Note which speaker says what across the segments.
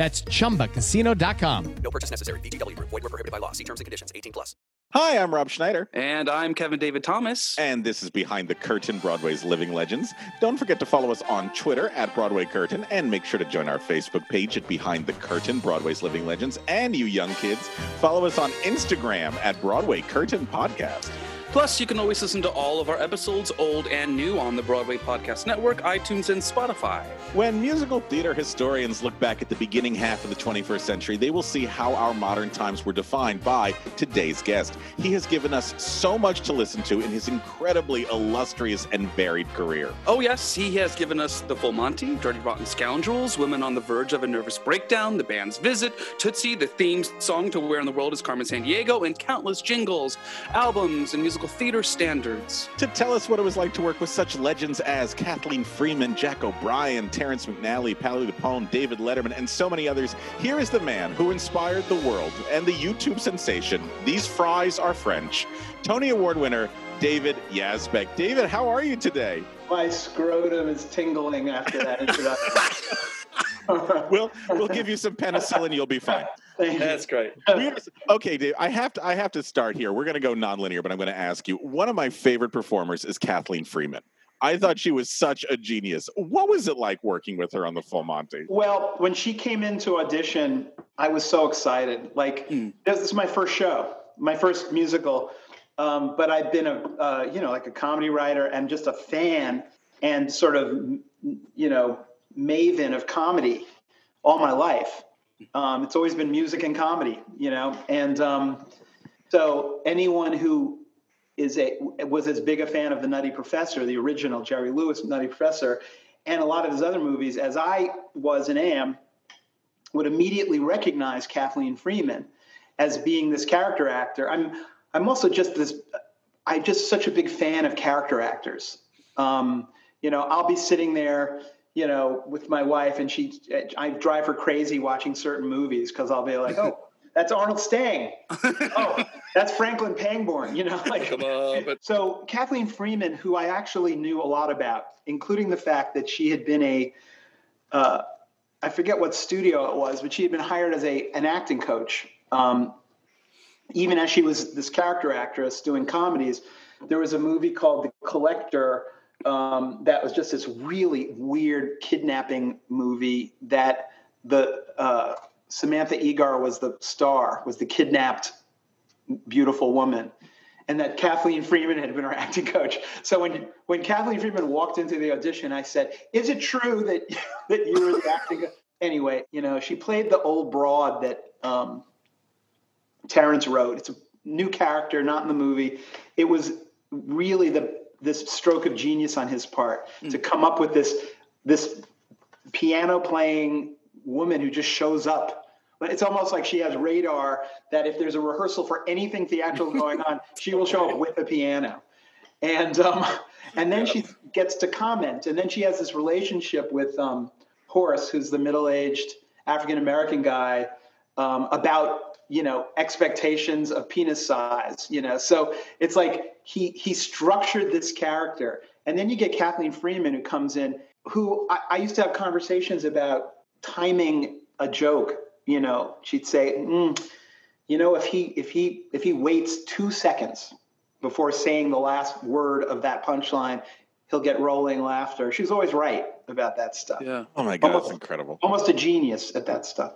Speaker 1: That's chumbacasino.com.
Speaker 2: No purchase necessary. VGW Group. Void were prohibited by law. See terms and conditions. 18 plus.
Speaker 3: Hi, I'm Rob Schneider.
Speaker 4: And I'm Kevin David Thomas.
Speaker 3: And this is Behind the Curtain, Broadway's Living Legends. Don't forget to follow us on Twitter at Broadway Curtain and make sure to join our Facebook page at Behind the Curtain, Broadway's Living Legends. And you young kids, follow us on Instagram at Broadway Curtain Podcast.
Speaker 4: Plus, you can always listen to all of our episodes, old and new, on the Broadway Podcast Network, iTunes, and Spotify.
Speaker 3: When musical theater historians look back at the beginning half of the 21st century, they will see how our modern times were defined by today's guest. He has given us so much to listen to in his incredibly illustrious and varied career.
Speaker 4: Oh, yes, he has given us The Full Monty, Dirty Rotten Scoundrels, Women on the Verge of a Nervous Breakdown, The Band's Visit, Tootsie, the theme song to Where in the World is Carmen Sandiego, and countless jingles, albums, and musical theater standards.
Speaker 3: To tell us what it was like to work with such legends as Kathleen Freeman, Jack O'Brien, Terrence McNally, Patti LuPone, David Letterman, and so many others, here is the man who inspired the world and the YouTube sensation. These fries are French. Tony Award winner David Yazbek. David, how are you today?
Speaker 5: My scrotum is tingling after that introduction.
Speaker 3: we'll we'll give you some penicillin. You'll be fine.
Speaker 4: That's great.
Speaker 3: Okay, Dave. I have to I have to start here. We're going to go nonlinear, but I'm going to ask you. One of my favorite performers is Kathleen Freeman. I thought she was such a genius. What was it like working with her on the Full Monty?
Speaker 5: Well, when she came into audition, I was so excited. Like mm. this is my first show, my first musical. Um, but I've been a uh, you know like a comedy writer and just a fan and sort of you know maven of comedy all my life. Um, it's always been music and comedy, you know, and um, so anyone who is a was as big a fan of the Nutty Professor, the original Jerry Lewis Nutty Professor, and a lot of his other movies, as I was and am, would immediately recognize Kathleen Freeman as being this character actor. I'm I'm also just this. I'm just such a big fan of character actors. Um, you know, I'll be sitting there you know, with my wife, and she, I drive her crazy watching certain movies because I'll be like, oh, that's Arnold Stang. oh, that's Franklin Pangborn. You know, like. Come on, but... So Kathleen Freeman, who I actually knew a lot about, including the fact that she had been a, uh, I forget what studio it was, but she had been hired as a an acting coach. Um, even as she was this character actress doing comedies, there was a movie called The Collector um, that was just this really weird kidnapping movie that the uh, Samantha Eggar was the star, was the kidnapped beautiful woman, and that Kathleen Freeman had been her acting coach. So when when Kathleen Freeman walked into the audition, I said, "Is it true that that you were the acting?" anyway, you know, she played the old broad that um, Terrence wrote. It's a new character, not in the movie. It was really the this stroke of genius on his part mm. to come up with this this piano playing woman who just shows up. It's almost like she has radar that if there's a rehearsal for anything theatrical going on, she will show up with a piano. And um, and then she gets to comment, and then she has this relationship with um, Horace, who's the middle-aged African American guy, um, about you know expectations of penis size you know so it's like he he structured this character and then you get kathleen freeman who comes in who I, I used to have conversations about timing a joke you know she'd say mm, you know if he if he if he waits two seconds before saying the last word of that punchline, he'll get rolling laughter. She was always right about that stuff.
Speaker 4: Yeah.
Speaker 3: Oh my god,
Speaker 5: Almost-
Speaker 3: that's incredible.
Speaker 5: Almost a genius at that stuff.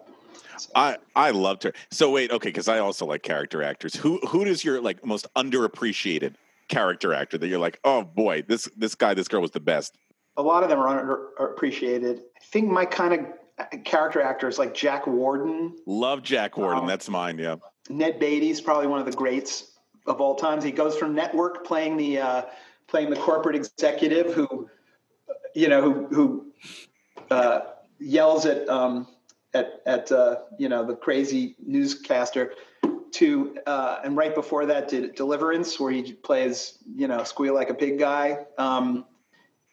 Speaker 3: I I loved her. So wait, okay, because I also like character actors. Who who is your like most underappreciated character actor that you're like, oh boy, this this guy, this girl was the best.
Speaker 5: A lot of them are underappreciated. I think my kind of character actors like Jack Warden,
Speaker 3: Love Jack Warden.
Speaker 5: Wow.
Speaker 3: That's mine. Yeah.
Speaker 5: Ned Beatty's probably one of the greats of all times. He goes from Network playing the uh, playing the corporate executive who, you know, who who uh, yells at um, at at uh, you know the crazy newscaster to uh, and right before that did Deliverance where he plays you know squeal like a pig guy. Um,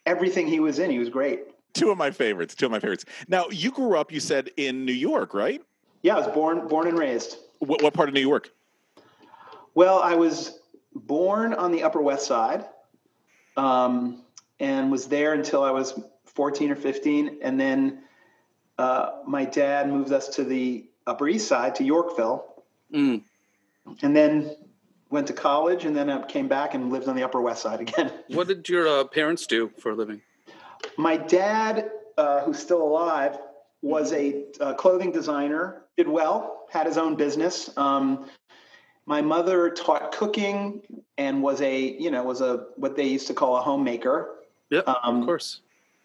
Speaker 5: everything he was in, he was great.
Speaker 3: Two of my favorites. Two of my favorites. Now you grew up, you said in New York, right?
Speaker 5: Yeah, I was born born and raised.
Speaker 3: What, what part of New York?
Speaker 5: Well, I was born on the Upper West Side, um, and was there until I was 14 or 15, and then uh, my dad moved us to the Upper East Side to Yorkville,
Speaker 4: Mm.
Speaker 5: and then went to college, and then I came back and lived on the Upper West Side again.
Speaker 4: What did your uh, parents do for a living?
Speaker 5: My dad, uh, who's still alive, was a uh, clothing designer. Did well, had his own business. Um, my mother taught cooking and was a you know was a what they used to call a homemaker.
Speaker 4: Yep,
Speaker 5: Um,
Speaker 4: of course.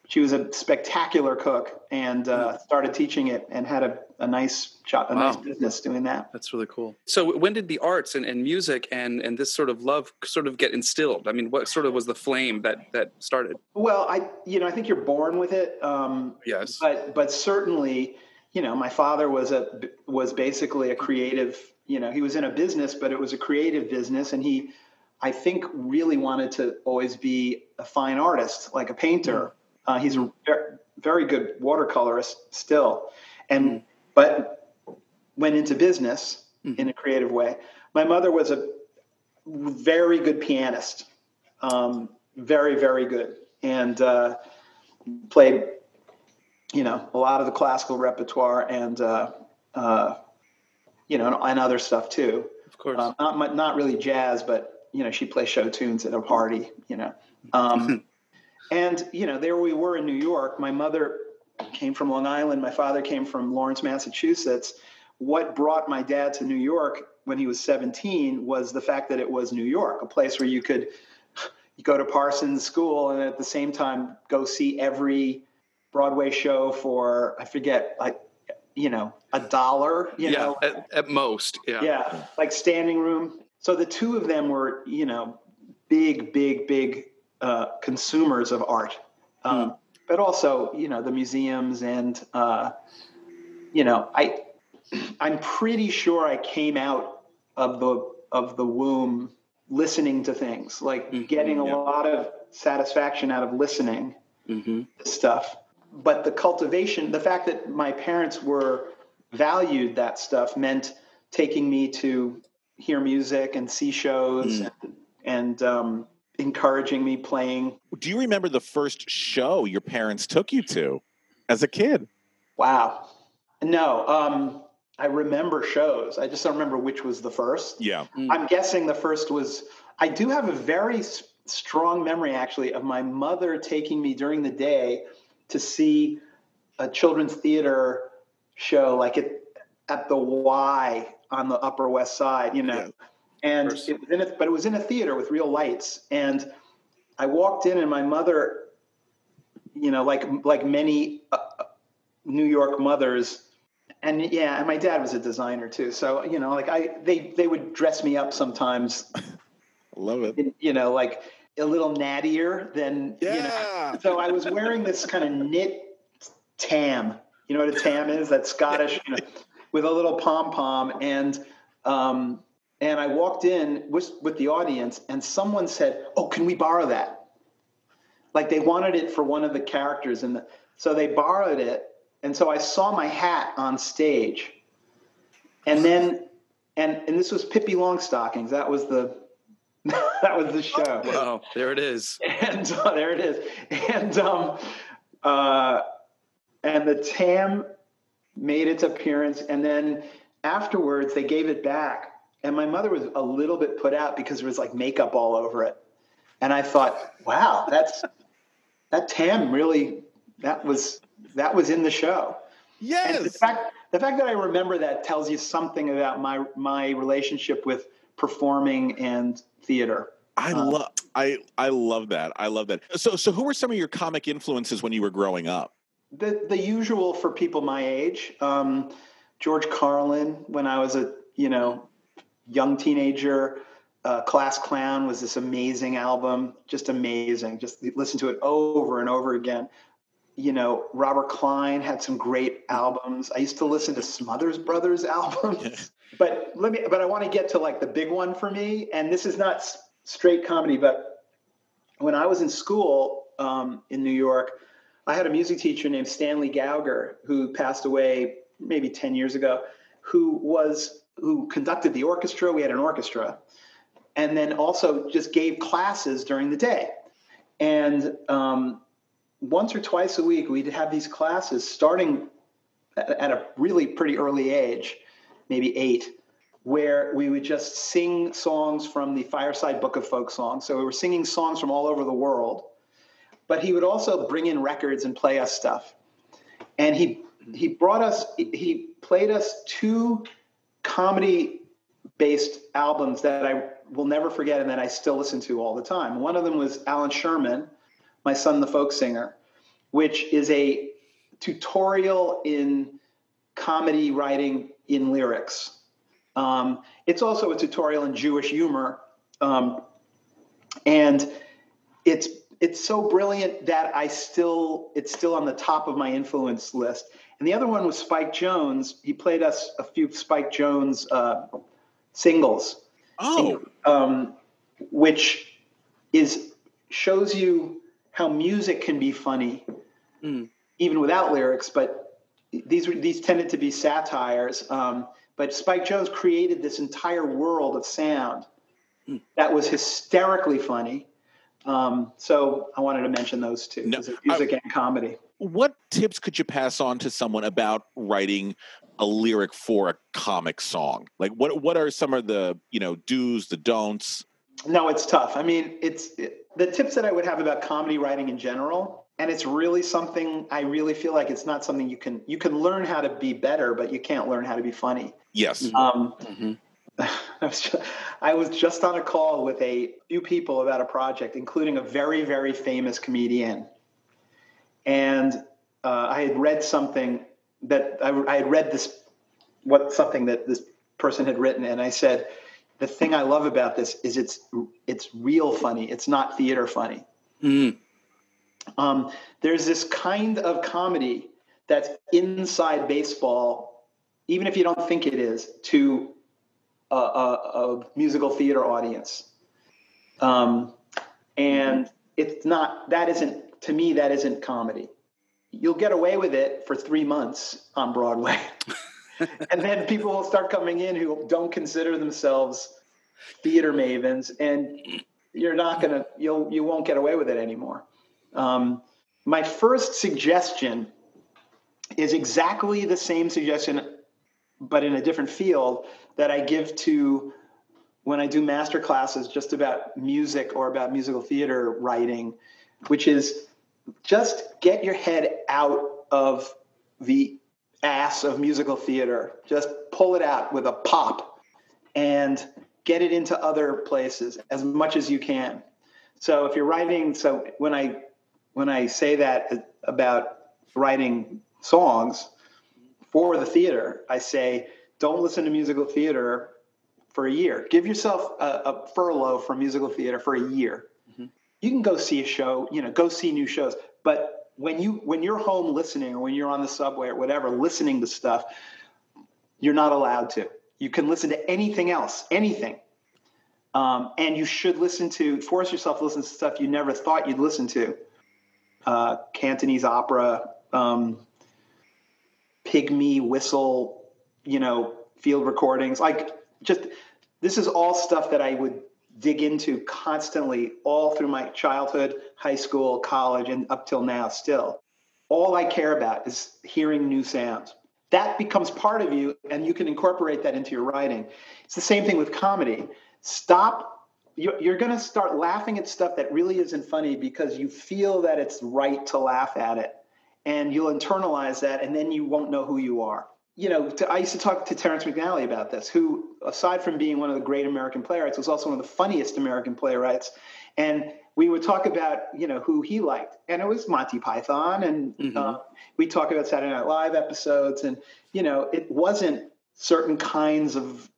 Speaker 5: She was a spectacular cook and uh, started teaching it and had a, a nice shop, a nice business doing that.
Speaker 4: That's really cool. So when did the arts and, and music and, and this sort of love sort of get instilled? I mean, what sort of was the flame that that started?
Speaker 5: Well, I you know I think you're born with it. Um,
Speaker 4: Yes.
Speaker 5: but but certainly you know my father was a was basically a creative you know he was in a business but it was a creative business and he i think really wanted to always be a fine artist like a painter uh, he's a ver- very good watercolorist still and but went into business in a creative way my mother was a very good pianist um, very very good and uh, played you know a lot of the classical repertoire and uh, uh, you know and, and other stuff too.
Speaker 4: Of course.
Speaker 5: Uh, not not really jazz, but you know she plays show tunes at a party. You know, um, and you know there we were in New York. My mother came from Long Island. My father came from Lawrence, Massachusetts. What brought my dad to New York when he was 17 was the fact that it was New York, a place where you could you go to Parsons School and at the same time go see every Broadway show for I forget like you know a dollar you
Speaker 4: yeah,
Speaker 5: know
Speaker 4: at, at most. Yeah.
Speaker 5: yeah like standing room so the two of them were you know big big big uh, consumers of art. Um, but also you know the museums and uh, you know I I'm pretty sure I came out of the of the womb listening to things like getting a
Speaker 3: yeah.
Speaker 5: lot of satisfaction out of listening
Speaker 4: hmm
Speaker 5: stuff. But the cultivation the fact that my parents were valued that stuff meant taking me to hear music and see shows and, and um, encouraging me playing
Speaker 3: Do you remember the first show your parents took you to as a kid?
Speaker 5: wow no um, i remember shows i just don't remember which was the first
Speaker 3: Yeah.
Speaker 5: I'm guessing the first was. I do have a very s- strong memory, actually, of my mother taking me during the day to see a children's theater show, like at at the Y on the Upper West Side, you know. And it was in a, but it was in a theater with real lights. And I walked in, and my mother, you know, like like many uh, New York mothers, and yeah, and my dad was a designer too. So you know, like I they they would dress me up sometimes,
Speaker 3: Love it.
Speaker 5: in, you know, like a little nattier than you know.
Speaker 3: Yeah.
Speaker 5: So I was wearing this kind of knit tam. You know what a tam is? That Scottish, you know, with a little pom pom, and um, and I walked in with with the audience, and someone said, "Oh, can we borrow that?" Like they wanted it for one of the characters, and the, so they borrowed it. And so I saw my hat on stage, and then and and this was Pippi Longstockings. That was the that was the show
Speaker 4: Wow. There it is.
Speaker 5: and uh, there it is and um uh and the tam made its appearance and then afterwards they gave it back and my mother was a little bit put out because there was like makeup all over it. And I thought, wow, that's that Tam really that was that was in the show.
Speaker 3: Yes.
Speaker 5: And the fact the fact that I remember that tells you something about my my relationship with performing and theater.
Speaker 3: I
Speaker 5: Uh,
Speaker 3: love I I love that. I love that. So so who were some of your comic influences when you were growing up?
Speaker 5: the the usual for people my age. Um, George Carlin, when I was a you know young teenager, uh, Class Clown was this amazing album, just amazing. Just listen to it over and over again. You know, Robert Klein had some great albums. I used to listen to Smothers Brothers albums. but let me. But I want to get to like the big one for me, and this is not s- straight comedy, but when I was in school um, in New York, I had a music teacher named Stanley Gauger who passed away maybe 10 years ago, who was who conducted the orchestra. We had an orchestra, and then also just gave classes during the day. And um, once or twice a week, we'd have these classes starting at, a really pretty early age, maybe eight, where we would just sing songs from the Fireside Book of Folk Songs. So we were singing songs from all over the world, but he would also bring in records and play us stuff. And he he brought us he played us two comedy based albums that I will never forget and that I still listen to all the time. One of them was Allan Sherman, My Son the Folk Singer, which is a tutorial in comedy writing in lyrics. Um, it's also a tutorial in Jewish humor, um, and it's it's so brilliant that I still it's still on the top of my influence list. And the other one was Spike Jones. He played us a few Spike Jones uh, singles.
Speaker 3: Oh,
Speaker 5: um, which is shows you how music can be funny, even without lyrics. But these were these tended to be satires. Um, but Spike Jones created this entire world of sound that was hysterically funny. Um, so I wanted to mention those two:
Speaker 3: No,
Speaker 5: music and comedy.
Speaker 3: What tips could you pass on to someone about writing a lyric for a comic song? Like what what are some of the, you know, do's, the don'ts?
Speaker 5: No, it's tough. I mean, it's it, the tips that I would have about comedy writing in general, and it's really something I really feel like it's not something you can you can learn how to be better, but you can't learn how to be funny.
Speaker 3: Yes.
Speaker 5: Um, I, was just, I was just on a call with a few people about a project, including a very very famous comedian, and uh, I had read something that I, I had read this what something that this person had written, and I said the thing I love about this is it's it's real funny. It's not theater funny. Um, there's this kind of comedy that's inside baseball, even if you don't think it is, to a, a, a musical theater audience. Um, and it's not that isn't to me that isn't comedy. You'll get away with it for three months on Broadway. and then people will start coming in who don't consider themselves theater mavens and you're not gonna you'll you won't get away with it anymore um, my first suggestion is exactly the same suggestion but in a different field that i give to when i do master classes just about music or about musical theater writing which is just get your head out of the ass of musical theater. Just pull it out with a pop and get it into other places as much as you can. So if you're writing, so when I when I say that about writing songs for the theater, I say don't listen to musical theater for a year. Give yourself a, a furlough from musical theater for a year. You can go see a show, you know, go see new shows, but when you when you're home listening or when you're on the subway or whatever listening to stuff you're not allowed to. You can listen to anything else anything. Um, and you should listen to force yourself to listen to stuff you never thought you'd listen to. Uh, cantonese opera um, pygmy whistle you know field recordings. Like just this is all stuff that i would dig into constantly all through my childhood, high school, college, and up till now still. All I care about is hearing new sounds. that becomes part of you and you can incorporate that into your writing. It's the same thing with comedy. Stop, you're, going to start laughing at stuff that really isn't funny because you feel that it's right to laugh at it. And you'll internalize that and then you won't know who you are. You know, to, I used to talk to Terrence McNally about this, who, aside from being one of the great American playwrights, was also one of the funniest American playwrights. And we would talk about you know who he liked, and it was Monty Python, and mm-hmm. uh, we talk about Saturday Night Live episodes, and you know it wasn't certain kinds of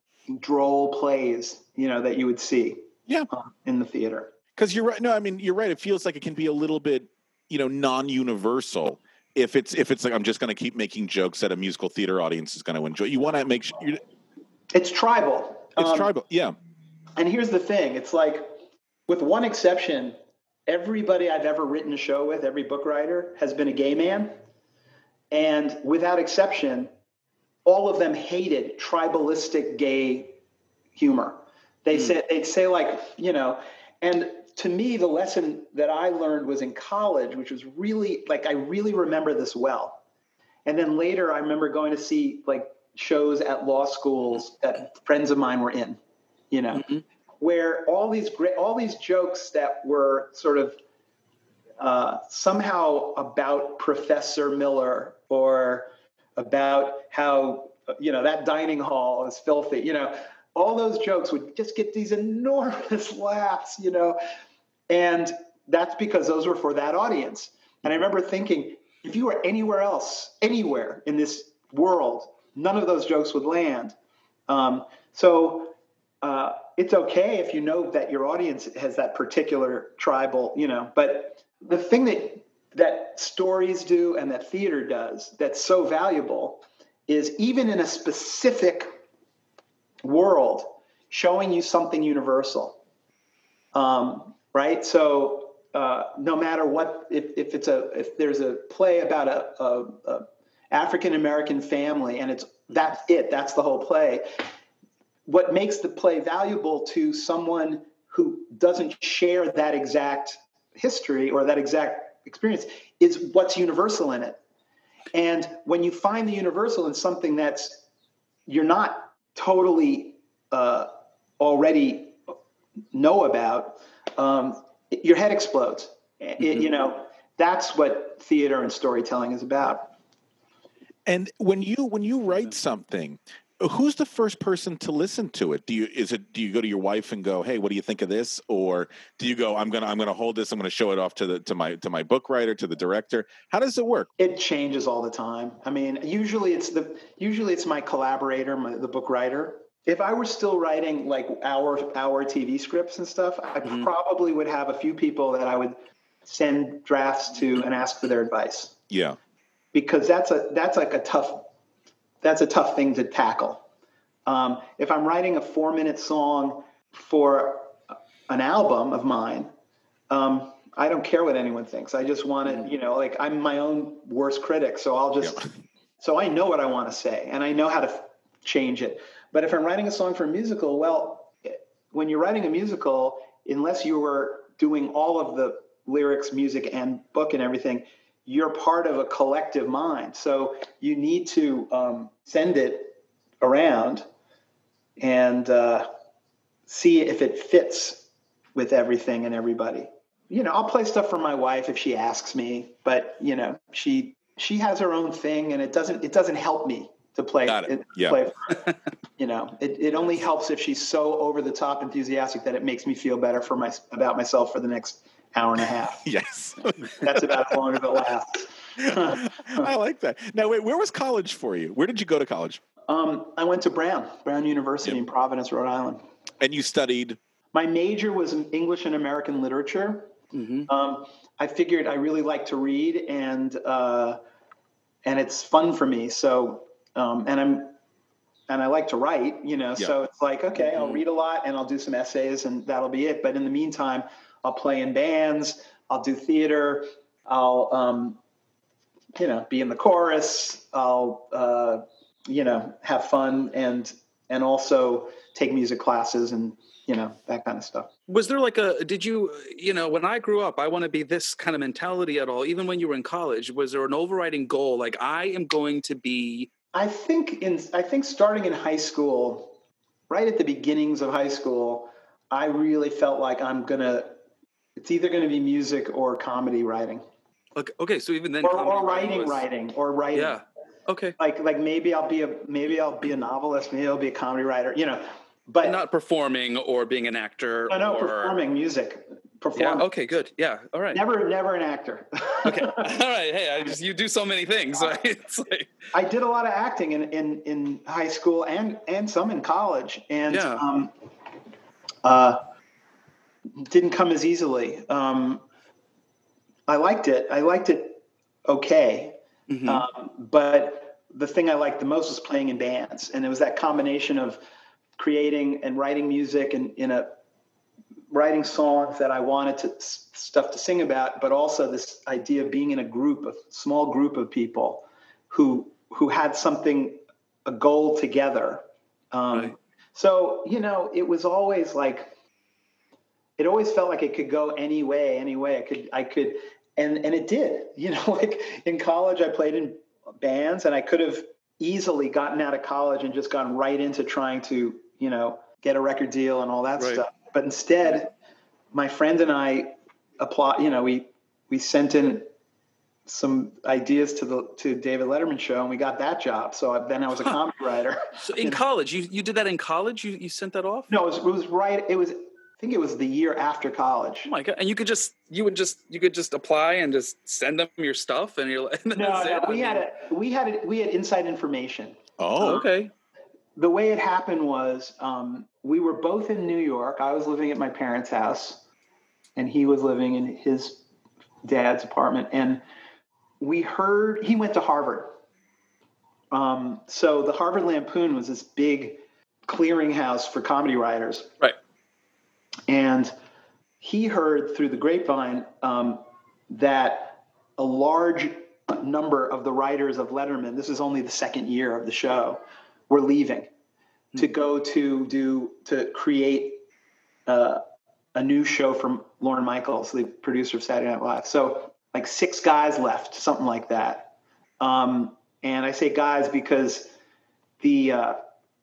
Speaker 5: droll plays you know that you would see
Speaker 3: yeah
Speaker 5: uh, in the theater.
Speaker 3: Because you're right. No, I mean you're right. It feels like it can be a little bit you know non-universal if it's if it's like I'm just going to keep making jokes that a musical theater audience is going to enjoy. You want to make sure
Speaker 5: it's tribal.
Speaker 3: It's um, tribal, yeah.
Speaker 5: And here's the thing: it's like with one exception, everybody I've ever written a show with, every book writer, has been a gay man. And without exception, all of them hated tribalistic gay humor. They mm. said they'd say like, you know, and to me, the lesson that I learned was in college, which was really like I really remember this well. And then later, I remember going to see like shows at law schools that friends of mine were in, you know, mm-hmm where all these great, all these jokes that were sort of uh, somehow about Professor Miller or about how you know that dining hall is filthy, you know, all those jokes would just get these enormous laughs, you know, and that's because those were for that audience. And I remember thinking, if you were anywhere else, anywhere in this world, none of those jokes would land. Um, so uh, it's okay if you know that your audience has that particular tribal, you know, but the thing that that stories do and that theater does that's so valuable is even in a specific world showing you something universal um, right so uh, no matter what if, if it's a if there's a play about a, a, a african american family and it's that's it that's the whole play what makes the play valuable to someone who doesn't share that exact history or that exact experience is what's universal in it. And when you find the universal in something that's you're not totally uh, already know about, um, your head explodes. Mm-hmm. It, you know, that's what theater and storytelling is about.
Speaker 3: And when you when you write something, who's the first person to listen to it? Do you is it do you go to your wife and go hey what do you think of this? Or do you go i'm gonna i'm gonna hold this i'm gonna show it off to the to my to my book writer to the director how does it work?
Speaker 5: It changes all the time. I mean usually it's the usually it's my collaborator my, the book writer if i were still writing like our our tv scripts and stuff i mm-hmm. probably would have a few people that i would send drafts to and ask for their advice
Speaker 3: yeah
Speaker 5: because that's a that's like a tough that's a tough thing to tackle. Um, if I'm writing a four minute song for an album of mine, um, I don't care what anyone thinks. I just want it, you know, like I'm my own worst critic. So I'll just, so I know what I want to say and I know how to f- change it. But if I'm writing a song for a musical, well, when you're writing a musical, unless you were doing all of the lyrics, music, and book and everything, you're part of a collective mind. So you need to um, send it around and uh, see if it fits with everything and everybody. You know, I'll play stuff for my wife if she asks me, but you know, she she has her own thing, and it doesn't it doesn't help me to play.
Speaker 3: Got it.
Speaker 5: it
Speaker 3: yeah.
Speaker 5: Play you know, it, it only helps if she's so over the top enthusiastic that it makes me feel better for my about myself for the next hour and a half.
Speaker 3: yes.
Speaker 5: That's about how long it lasts.
Speaker 3: I like that. Now, wait, where was college for you? Where did you go to college?
Speaker 5: Um, I went to Brown, Brown University yep. in Providence, Rhode Island.
Speaker 3: And you studied?
Speaker 5: My major was in English and American literature. Mm-hmm. Um, I figured I really like to read, and uh, and it's fun for me. So, um, and I'm and I like to write, you know. Yep. So it's like, okay, mm-hmm. I'll read a lot, and I'll do some essays, and that'll be it. But in the meantime, I'll play in bands. I'll do theater. I'll, um, you know, be in the chorus. I'll, uh, you know, have fun and and also take music classes and you know that kind of stuff
Speaker 4: was there like a did you you know when i grew up i want to be this kind of mentality at all even when you were in college was there an overriding goal like i am going to be
Speaker 5: I think in I think starting in high school, right at the beginnings of high school, I really felt like I'm gonna. It's either going to be music or comedy writing,
Speaker 4: Okay, okay so even then,
Speaker 5: or,
Speaker 4: comedy
Speaker 5: or writing,
Speaker 4: was-
Speaker 5: writing, or writing.
Speaker 4: Yeah. Okay.
Speaker 5: Like like maybe I'll be a maybe I'll be a novelist, maybe I'll be a comedy writer. You know, but
Speaker 4: Not performing or being an actor.
Speaker 5: no, no,
Speaker 4: or,
Speaker 5: performing music,
Speaker 4: Yeah. Okay. Good. Yeah. All right.
Speaker 5: Never, never an actor.
Speaker 4: Okay. All right. Hey, I just you do so many things. Right? It's like
Speaker 5: I did a lot of acting in, in, in high school and, and some in college, and
Speaker 4: Yeah.
Speaker 5: um, uh, didn't come as easily. Um, I liked it. I liked it okay,
Speaker 4: mhm.
Speaker 5: um, but the thing I liked the most was playing in bands, and it was that combination of creating and writing music and in a writing songs that I wanted to stuff to sing about, but also this idea of being in a group, a small group of people who who had something, a goal together. Um,
Speaker 4: Right.
Speaker 5: So you know, it was always like, it always felt like it could go any way, any way. I could, I could, and and it did. You know, like in college, I played in bands, and I could have easily gotten out of college and just gone right into trying to, you know, get a record deal and all that
Speaker 4: Right.
Speaker 5: stuff. But instead, my friend and I apply. You know, we we sent in some ideas to the to David Letterman show, and we got that job. So I, then I was a
Speaker 4: Huh.
Speaker 5: comedy writer.
Speaker 4: so in college, you you did that in college. You you sent that off.
Speaker 5: No, it was, it was right. It was. I think it was the year after college.
Speaker 4: Oh my god! And you could just you would just you could just apply and just send them your stuff, and you're like, and
Speaker 5: No, no,
Speaker 4: it? I
Speaker 5: we had
Speaker 4: mean-
Speaker 5: a, we had a, we had inside information.
Speaker 3: Oh,
Speaker 4: Okay.
Speaker 5: The way it happened was um, we were both in New York. I was living at my parents' house, and he was living in his dad's apartment. And we heard he went to Harvard. Um, so the Harvard Lampoon was this big clearinghouse for comedy writers.
Speaker 4: Right.
Speaker 5: And he heard through the grapevine um, that a large number of the writers of Letterman, this is only the second year of the show, were leaving to go to do to create uh, a new show from Lorne Michaels, the producer of Saturday Night Live. So like six guys left, something like that. Um, and I say guys because the uh,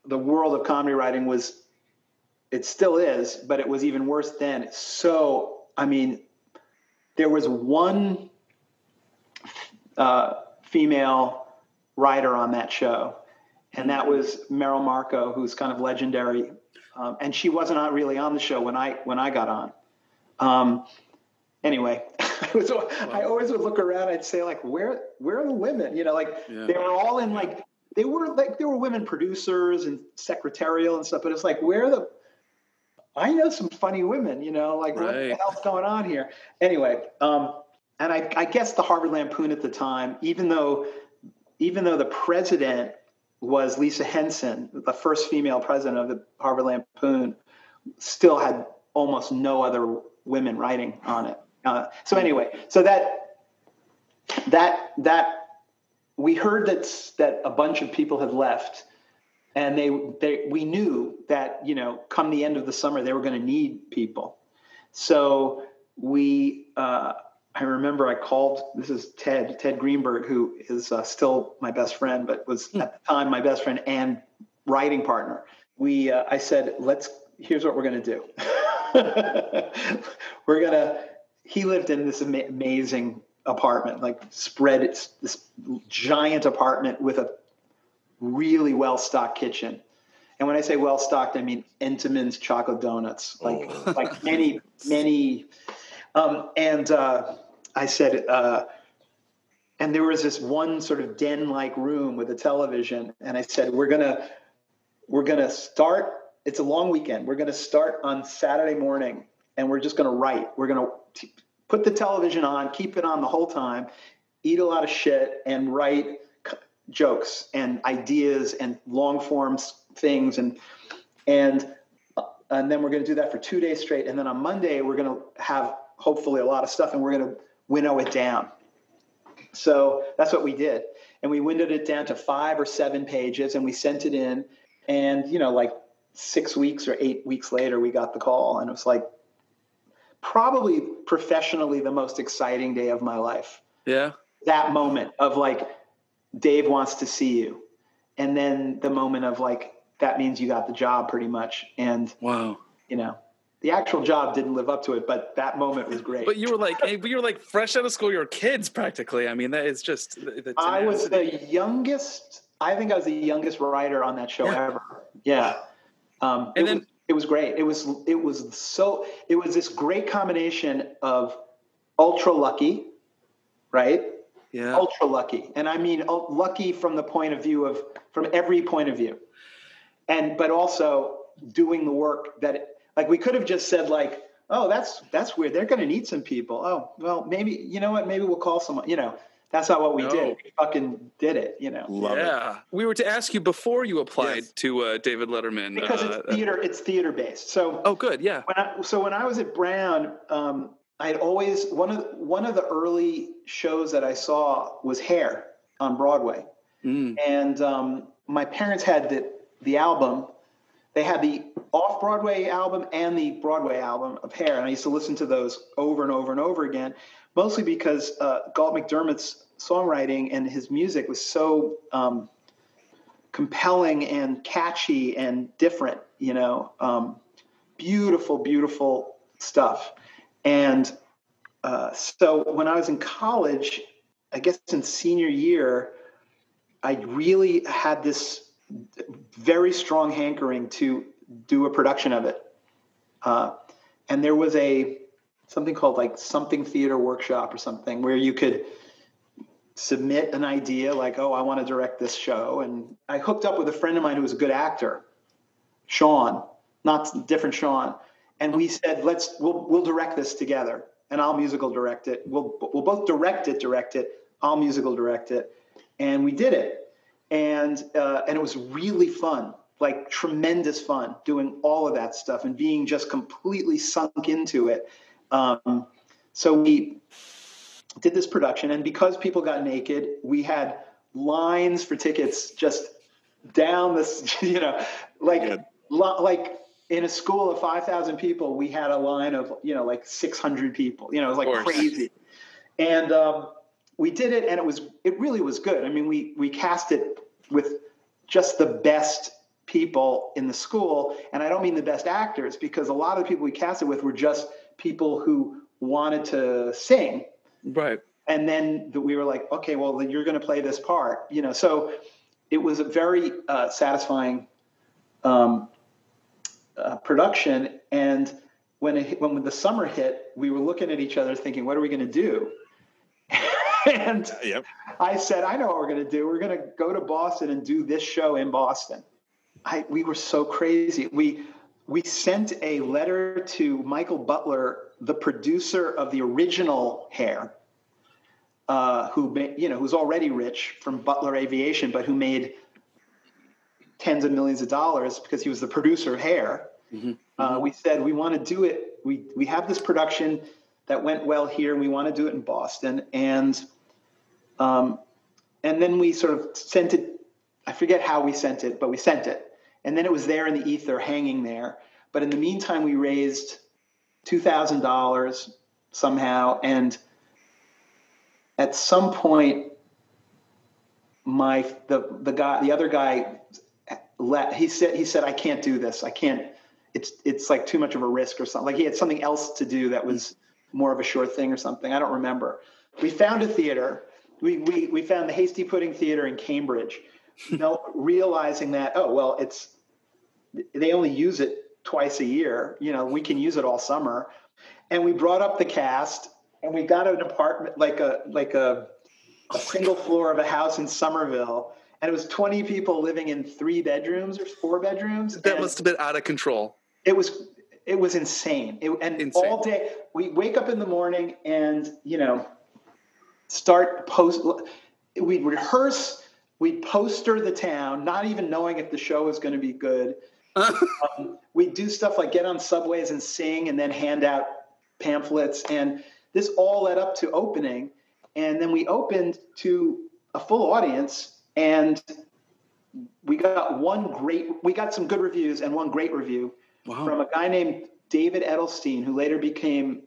Speaker 5: the world of comedy writing was it still is, but it was even worse then. So I mean, there was one uh, female writer on that show, and that was Merrill Markoe, who's kind of legendary. Um, and she wasn't really on the show when I when I got on. Um, anyway, I, was, I always would look around. I'd say like, where where are the women? You know, like
Speaker 4: Yeah.
Speaker 5: they were all in like they were like there were women producers and secretarial and stuff, but it's like where are the I know some funny women, you know, like what the hell's going on here? Anyway, um, and I, I guess the Harvard Lampoon at the time, even though even though the president was Lisa Henson, the first female president of the Harvard Lampoon, still had almost no other women writing on it. Uh, so anyway, so that that that we heard that that a bunch of people had left, and they they we knew that you know come the end of the summer they were going to need people. So we. Uh, I remember I called. This is Ted Ted Greenberg, who is uh, still my best friend, but was at the time my best friend and writing partner. We uh, I said, let's. Here's what we're going to do. we're gonna. He lived in this ama- amazing apartment, like spread. It's this giant apartment with a really well stocked kitchen. And when I say well stocked, I mean Entenmann's chocolate donuts, like like many many. Um, and uh, I said, uh, and there was this one sort of den-like room with a television, and I said, we're gonna we're gonna start. It's a long weekend. We're gonna start on Saturday morning, and we're just gonna write. We're gonna t- put the television on, keep it on the whole time, eat a lot of shit, and write c- jokes and ideas and long form things, and and uh, and then we're going to do that for two days straight, and then on Monday we're going to have hopefully a lot of stuff, and we're going to winnow it down. So that's what we did. And we windowed it down to five or seven pages and we sent it in. And, you know, like six weeks or eight weeks later, we got the call. And it was like probably professionally the most exciting day of my life.
Speaker 4: Yeah.
Speaker 5: That moment of like, Dave wants to see you. and then the moment of like that means you got the job pretty much, and
Speaker 4: wow,
Speaker 5: you know. The actual job didn't live up to it, but that moment was great.
Speaker 4: But you were like, hey, you were like fresh out of school. You were kids practically. I mean, that is just.
Speaker 5: I was the youngest. I think I was the youngest writer on that show
Speaker 4: Yeah.
Speaker 5: ever. Yeah, um,
Speaker 4: And
Speaker 5: it
Speaker 4: then-
Speaker 5: was, it was great. It was it was so it was this great combination of ultra lucky, right?
Speaker 4: Yeah.
Speaker 5: Ultra lucky, and I mean lucky from the point of view of from every point of view, and but also doing the work that like we could have just said like oh that's that's weird they're going to need some people oh well maybe you know what maybe we'll call someone you know that's not what we
Speaker 4: No.
Speaker 5: did we fucking did it you know
Speaker 3: Love it.
Speaker 4: yeah. We were to ask you before you applied
Speaker 3: Yes.
Speaker 4: to uh, David Letterman.
Speaker 5: because
Speaker 4: uh,
Speaker 5: it's theater it's theater based so
Speaker 4: Oh, good. Yeah.
Speaker 5: when I, so when I was at Brown, um, I had always one of one of the early shows that I saw was Hair on Broadway,
Speaker 4: Mm.
Speaker 5: and um, my parents had the the album. They had the off Broadway album and the Broadway album of Hair, and I used to listen to those over and over and over again, mostly because uh, Galt MacDermot's songwriting and his music was so um, compelling and catchy and different. You know, um, beautiful, beautiful stuff. And uh, so when I was in college, I guess in senior year, I really had this very strong hankering to do a production of it. Uh, and there was a something called like something theater workshop or something where you could submit an idea like, oh, I want to direct this show. And I hooked up with a friend of mine who was a good actor, Sean, not different Sean. And we said, let's we'll we'll direct this together, and I'll musical direct it. We'll we'll both direct it, direct it. I'll musical direct it, and we did it, and uh, and it was really fun, like tremendous fun, doing all of that stuff and being just completely sunk into it. Um, so we did this production, and because people got naked, we had lines for tickets just down this, you know, like
Speaker 3: Good.
Speaker 5: lo- like in a school of 5,000 people, we had a line of, you know, like 600 people, you know, it was like crazy. And um, we did it and it was, it really was good. I mean, we, we cast it with just the best people in the school. And I don't mean the best actors because a lot of the people we cast it with were just people who wanted to sing
Speaker 4: Right.
Speaker 5: and then th- we were like okay well then you're going to play this part you know so it was a very uh, satisfying um, uh, production and when it, when the summer hit we were looking at each other thinking what are we going to do and
Speaker 3: Yep.
Speaker 5: i said i know what we're going to do we're going to go to boston and do this show in boston I, we were so crazy we we sent a letter to michael butler the producer of the original hair uh, who you know who's already rich from Butler Aviation, but who made tens of millions of dollars because he was the producer of Hair. Uh, we said we want to do it. We we have this production that went well here, and we want to do it in Boston. And um, and then we sort of sent it. I forget how we sent it, but we sent it, and then it was there in the ether, hanging there. But in the meantime, we raised two thousand dollars somehow, and at some point my the the guy the other guy let he said he said I can't do this. I can't it's it's like too much of a risk or something. Like he had something else to do that was more of a sure thing or something. I don't remember. We found a theater we we we found the Hasty Pudding Theater in Cambridge know realizing that oh well it's they only use it twice a year you know we can use it all summer and we brought up the cast and we got an apartment like a like a, a single floor of a house in Somerville, and it was 20 people living in three bedrooms or four bedrooms.
Speaker 4: That must have been out of control.
Speaker 5: it was it was insane. It, and
Speaker 4: Insane.
Speaker 5: all day we wake up in the morning and you know start post. We'd rehearse. We'd poster the town, not even knowing if the show was going to be good. um, we'd do stuff like get on subways and sing, and then hand out pamphlets. And this all led up to opening. And then we opened to a full audience, and we got one great. We got some good reviews and one great review
Speaker 4: Wow.
Speaker 5: from a guy named David Edelstein, who later became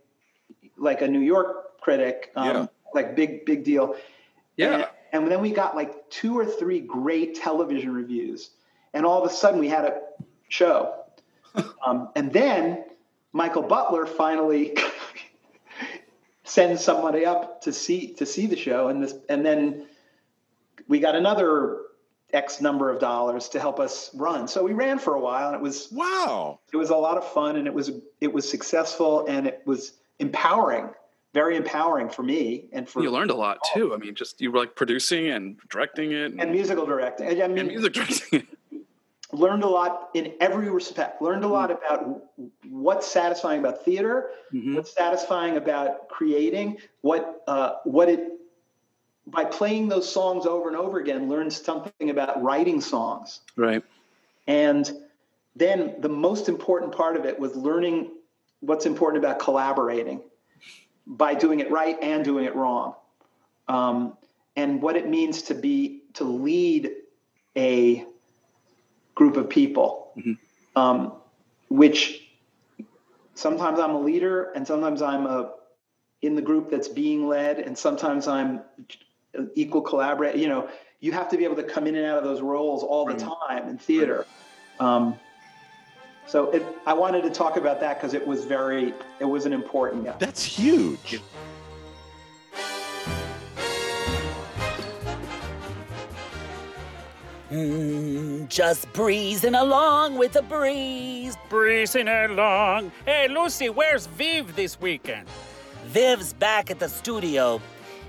Speaker 5: like a New York critic, um,
Speaker 3: Yeah.
Speaker 5: Like big big deal.
Speaker 4: Yeah.
Speaker 5: And, And then we got like two or three great television reviews. And all of a sudden we had a show. um, and then Michael Butler finally sends somebody up to see to see the show and this and then we got another X number of dollars to help us run. So we ran for a while and it was
Speaker 3: wow.
Speaker 5: It was a lot of fun and it was it was successful and it was empowering, very empowering for me and for
Speaker 4: You learned a lot too. I mean, just you were like producing and directing it
Speaker 5: and musical directing. I mean,
Speaker 4: and music directing.
Speaker 5: learned a lot in every respect. Learned a lot about what's satisfying about theater,
Speaker 4: Mm-hmm.
Speaker 5: what's satisfying about creating, what uh, what it by playing those songs over and over again, learned something about writing songs.
Speaker 4: Right.
Speaker 5: And then the most important part of it was learning what's important about collaborating by doing it right and doing it wrong. Um, and what it means to be to lead a group of people, um, which sometimes I'm a leader and sometimes I'm a in the group that's being led, and sometimes I'm equal collaborator. You know, you have to be able to come in and out of those roles all the time in theater. Um, so it, I wanted to talk about that because it was very, it was an important. Yeah.
Speaker 3: That's huge.
Speaker 6: Mm, just breezing along with the breeze.
Speaker 7: Breezing along. Hey, Lucy, where's Viv this weekend?
Speaker 6: Viv's back at the studio.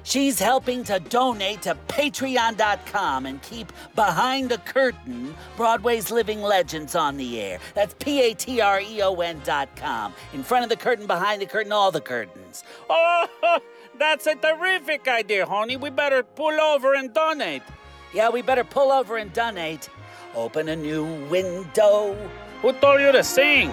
Speaker 6: She's helping to donate to patreon.com and keep Behind the Curtain Broadway's Living Legends on the air. That's P A T R E O N.com. In front of the curtain, behind the curtain, all the curtains.
Speaker 7: Oh, that's a terrific idea, honey. We better pull over and donate.
Speaker 6: Yeah, we better pull over and donate. Open a new window.
Speaker 7: Who told you to sing?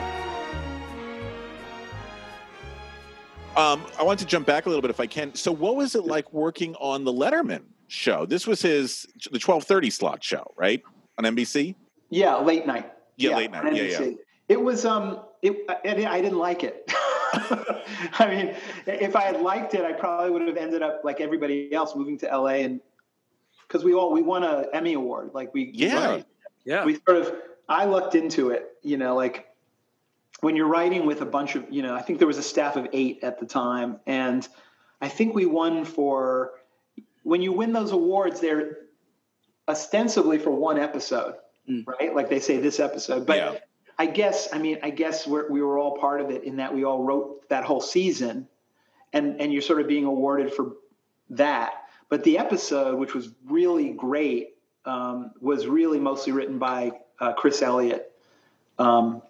Speaker 3: Um, I want to jump back a little bit if I can. So, what was it like working on the Letterman show? This was his the twelve thirty slot show, right, on NBC.
Speaker 5: Yeah, late night.
Speaker 3: Yeah, late night. Yeah, yeah.
Speaker 5: It was um, it I, I didn't like it. I mean, if I had liked it, I probably would have ended up like everybody else, moving to LA, and because we all we won a Emmy award, like we
Speaker 3: Yeah.
Speaker 4: Yeah.
Speaker 5: we sort of I looked into it, you know, like when you're writing with a bunch of, you know, I think there was a staff of eight at the time, and I think we won for when you win those awards, they're ostensibly for one episode, right? Like they say this episode, but
Speaker 3: Yeah.
Speaker 5: I guess I mean I guess we're, we were all part of it in that we all wrote that whole season, and and you're sort of being awarded for that. But the episode, which was really great, um, was really mostly written by uh, Chris Elliott. Um,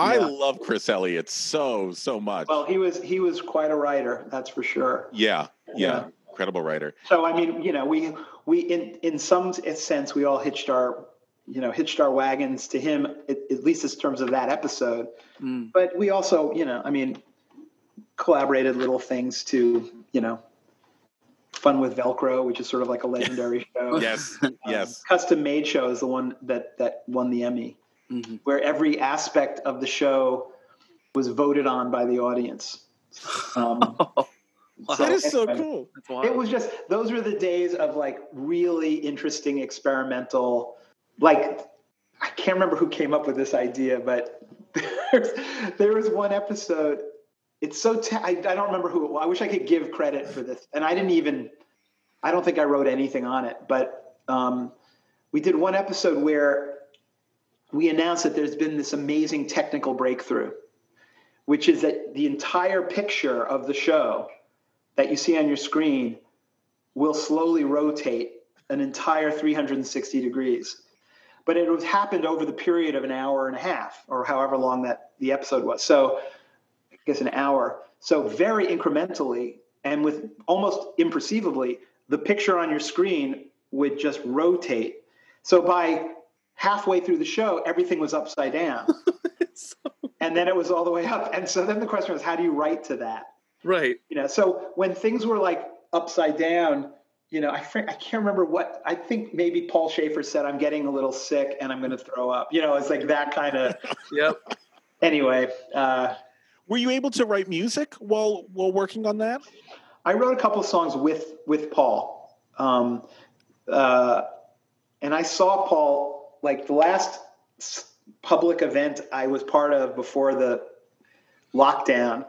Speaker 3: I
Speaker 5: Yeah.
Speaker 3: love Chris Elliott so so much.
Speaker 5: well, he was he was quite a writer, that's for sure.
Speaker 3: yeah, yeah,
Speaker 5: Yeah.
Speaker 3: incredible writer.
Speaker 5: So I mean, you know, we we in in some sense we all hitched our you know hitched our wagons to him at, at least in terms of that episode.
Speaker 4: Mm.
Speaker 5: But we also, you know, I mean, collaborated little things to you know. Fun with Velcro, which is sort of like a legendary show.
Speaker 3: Yes, yes.
Speaker 5: Custom Made Show is the one that that won the Emmy,
Speaker 4: Mm-hmm.
Speaker 5: where every aspect of the show was voted on by the audience. Um,
Speaker 3: That is so
Speaker 5: anyway,
Speaker 3: cool.
Speaker 5: It was just those were the days of like really interesting experimental. Like I can't remember who came up with this idea, but there was one episode. It's so ta- I, I don't remember who. It was. I wish I could give credit for this, and I didn't even. I don't think I wrote anything on it, but um, we did one episode where we announced that there's been this amazing technical breakthrough, which is that the entire picture of the show that you see on your screen will slowly rotate an entire 360 degrees. But it was happened over the period of an hour and a half, or however long that the episode was. So I guess an hour. So very incrementally and with almost imperceivably, the picture on your screen would just rotate. So by halfway through the show, everything was upside down. and then it was all the way up. And so then the question was, how do you write to that?
Speaker 4: Right.
Speaker 5: You know, so when things were like upside down, you know, I, I can't remember what, I think maybe Paul Shaffer said, I'm getting a little sick and I'm going to throw up. You know, it's like that kind of.
Speaker 4: Yep.
Speaker 5: Anyway, uh,
Speaker 3: Were you able to write music while while working on that?
Speaker 5: I wrote a couple songs with with Paul. Um, uh, and I saw Paul like the last public event I was part of before the lockdown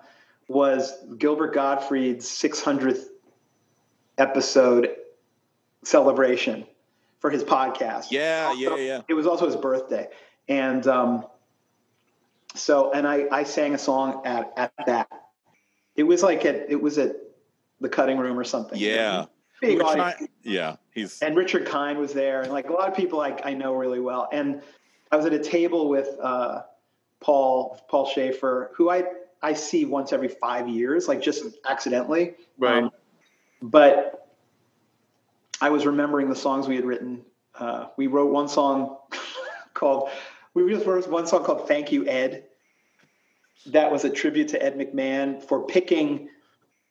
Speaker 5: was Gilbert Gottfried's 600th episode celebration for his podcast.
Speaker 3: Yeah, yeah, yeah.
Speaker 5: It was also his birthday, and um, so and I I sang a song at at that. It was like at it was at the cutting room or something.
Speaker 3: Yeah.
Speaker 5: Big audience.
Speaker 3: I- yeah, he's
Speaker 5: And Richard Kind was there, and like a lot of people like I know really well. And I was at a table with uh, Paul Paul Shaffer, who I I see once every five years, like just accidentally.
Speaker 4: Right.
Speaker 5: Um, but I was remembering the songs we had written. Uh, we wrote one song called we just wrote one song called "Thank You, Ed." That was a tribute to Ed McMahon for picking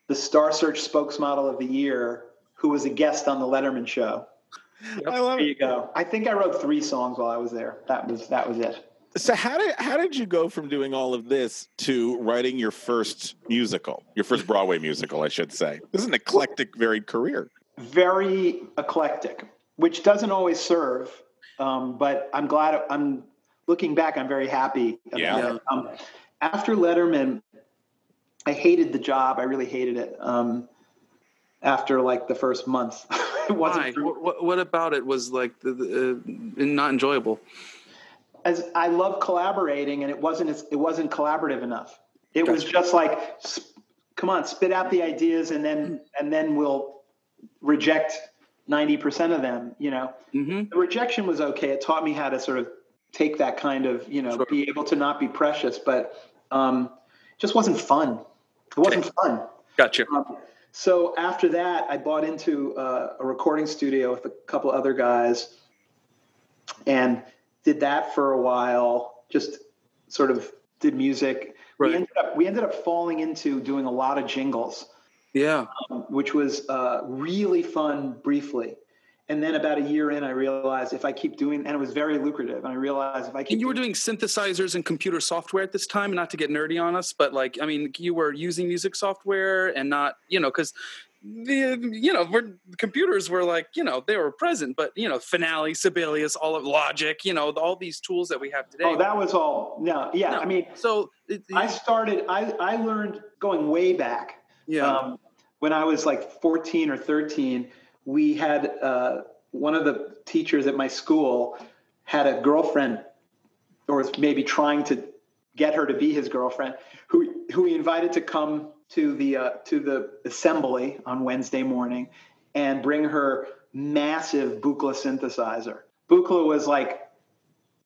Speaker 5: the Star Search spokesmodel of the year, who was a guest on the Letterman show.
Speaker 3: I love
Speaker 5: There you go. I think I wrote three songs while I was there. That was that was it.
Speaker 3: So how did how did you go from doing all of this to writing your first musical, your first Broadway musical, I should say? This is an eclectic, varied career.
Speaker 5: Very eclectic, which doesn't always serve. Um, but I'm glad. I'm looking back. I'm very happy. About
Speaker 3: Yeah.
Speaker 5: Um, after Letterman, I hated the job. I really hated it. Um, after like the first month, it wasn't.
Speaker 4: Why? What, what, about it was like the, the, uh, not enjoyable?
Speaker 5: as I love collaborating, and it wasn't it wasn't collaborative enough. It was just like, come on, spit out the ideas, and then and then we'll reject ninety percent of them. You know,
Speaker 4: Mm-hmm.
Speaker 5: the rejection was okay. It taught me how to sort of take that kind of you know be able to not be precious, but um, it just wasn't fun. It wasn't fun.
Speaker 4: Gotcha.
Speaker 5: Um, so after that, I bought into uh, a recording studio with a couple other guys, and did that for a while. Just sort of did music. We ended up we ended up falling into doing a lot of jingles,
Speaker 4: Yeah.
Speaker 5: um, which was uh, really fun briefly. And then about a year in, I realized if I keep doing, and it was very lucrative. And I realized if I keep
Speaker 4: And you were doing synthesizers and computer software at this time, not to get nerdy on us, but like, I mean, you were using music software and not, you know, because the, you know, we're, computers were like, you know, they were present, but you know, Finale, Sibelius, all of Logic, you know, all these tools that we have today.
Speaker 5: Oh, that was all. No, yeah. I mean,
Speaker 4: so
Speaker 5: I started. I I learned going way back.
Speaker 4: Yeah.
Speaker 5: Um, when I was like 14 or 13, we had uh, one of the teachers at my school had a girlfriend, or was maybe trying to get her to be his girlfriend, who who he invited to come to the uh, to the assembly on Wednesday morning and bring her massive Buchla synthesizer. Buchla was like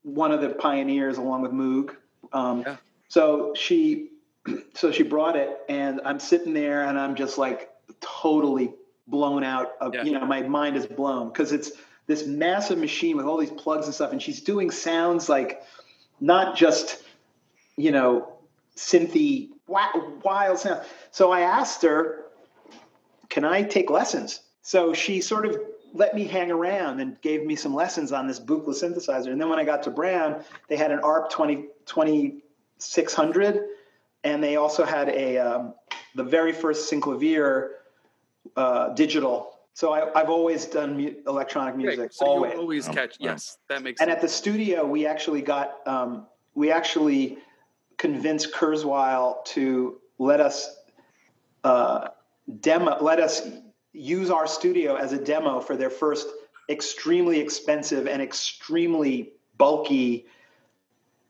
Speaker 5: one of the pioneers along with Moog. Um, So she, so she brought it, and I'm sitting there, and I'm just like totally blown out. Of, You know, my mind is blown because it's this massive machine with all these plugs and stuff, and she's doing sounds like not just, you know, synthy wild sound. So I asked her, "Can I take lessons?" So she sort of let me hang around and gave me some lessons on this Buchla synthesizer. And then when I got to Brown, they had an ARP 20, 2600, and they also had a um, the very first Synclavier uh, digital. So I, I've always done mu- electronic music.
Speaker 4: Great. So
Speaker 5: always.
Speaker 4: you always catch, yes, that makes
Speaker 5: And
Speaker 4: sense.
Speaker 5: at the studio, we actually got um, we actually convinced Kurzweil to let us uh, demo, let us use our studio as a demo for their first extremely expensive and extremely bulky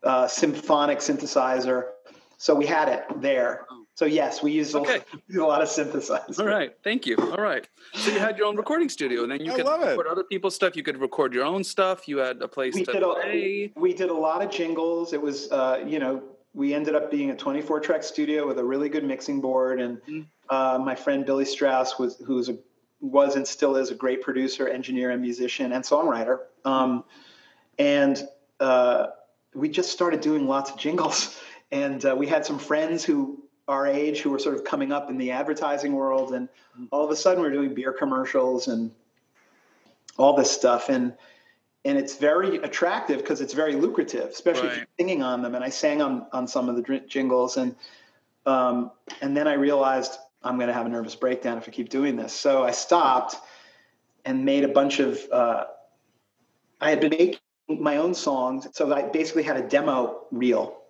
Speaker 5: uh, symphonic synthesizer. So we had it there. So yes, we used a, lot, a lot of synthesizers.
Speaker 4: All right, thank you. All right, so you had your own recording studio, and then you
Speaker 5: I
Speaker 4: could
Speaker 5: love it.
Speaker 4: record other people's stuff. You could record your own stuff. You had a place
Speaker 5: we
Speaker 4: to
Speaker 5: did a,
Speaker 4: play.
Speaker 5: we did a lot of jingles. It was, uh, you know, we ended up being a 24 track studio with a really good mixing board. And uh, my friend Billy Strauss was, who's a, was and still is a great producer, engineer, and musician and songwriter. Um, and uh, we just started doing lots of jingles. And uh, we had some friends who our age who were sort of coming up in the advertising world. And all of a sudden, we we're doing beer commercials and all this stuff. And and it's very attractive because it's very lucrative, especially if you're singing on them. And I sang on on some of the jingles, and um, and then I realized I'm going to have a nervous breakdown if I keep doing this. So I stopped. and made a bunch of. Uh, I had been making my own songs, so I basically had a demo reel,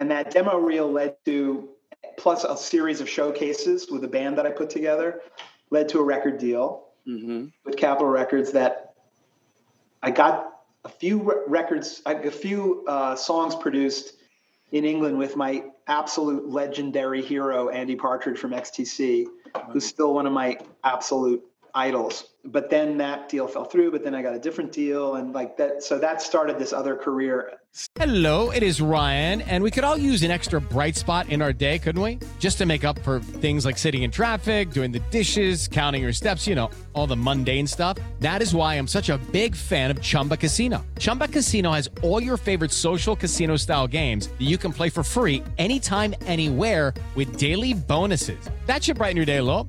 Speaker 5: and that demo reel led to plus a series of showcases with a band that I put together, led to a record deal
Speaker 4: Mm-hmm.
Speaker 5: with Capitol Records that I got a few re- records, a few uh, songs produced in England with my absolute legendary hero, Andy Partridge from XTC, who's still one of my absolute idols. But then that deal fell through, but then I got a different deal. And like that, so that started this other career.
Speaker 1: Hello, it is Ryan, and we could all use an extra bright spot in our day, couldn't we? Just to make up for things like sitting in traffic, doing the dishes, counting your steps, you know, all the mundane stuff. That is why I'm such a big fan of Chumba Casino. Chumba Casino has all your favorite social casino style games that you can play for free anytime, anywhere with daily bonuses. That should brighten your day a little.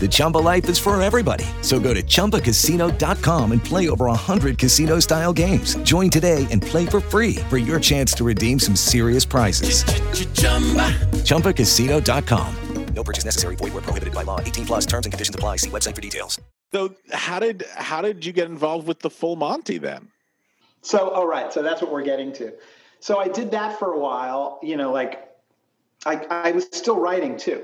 Speaker 8: The Chumba life is for everybody. So go to ChumbaCasino.com and play over 100 casino-style games. Join today and play for free for your chance to redeem some serious prizes. ChumbaCasino.com.
Speaker 2: No purchase necessary. Void were prohibited by law. 18 plus terms and conditions apply. See website for details.
Speaker 3: So how did how did you get involved with the Full Monty then?
Speaker 5: So, all right. So that's what we're getting to. So I did that for a while, you know, like I, I was still writing too.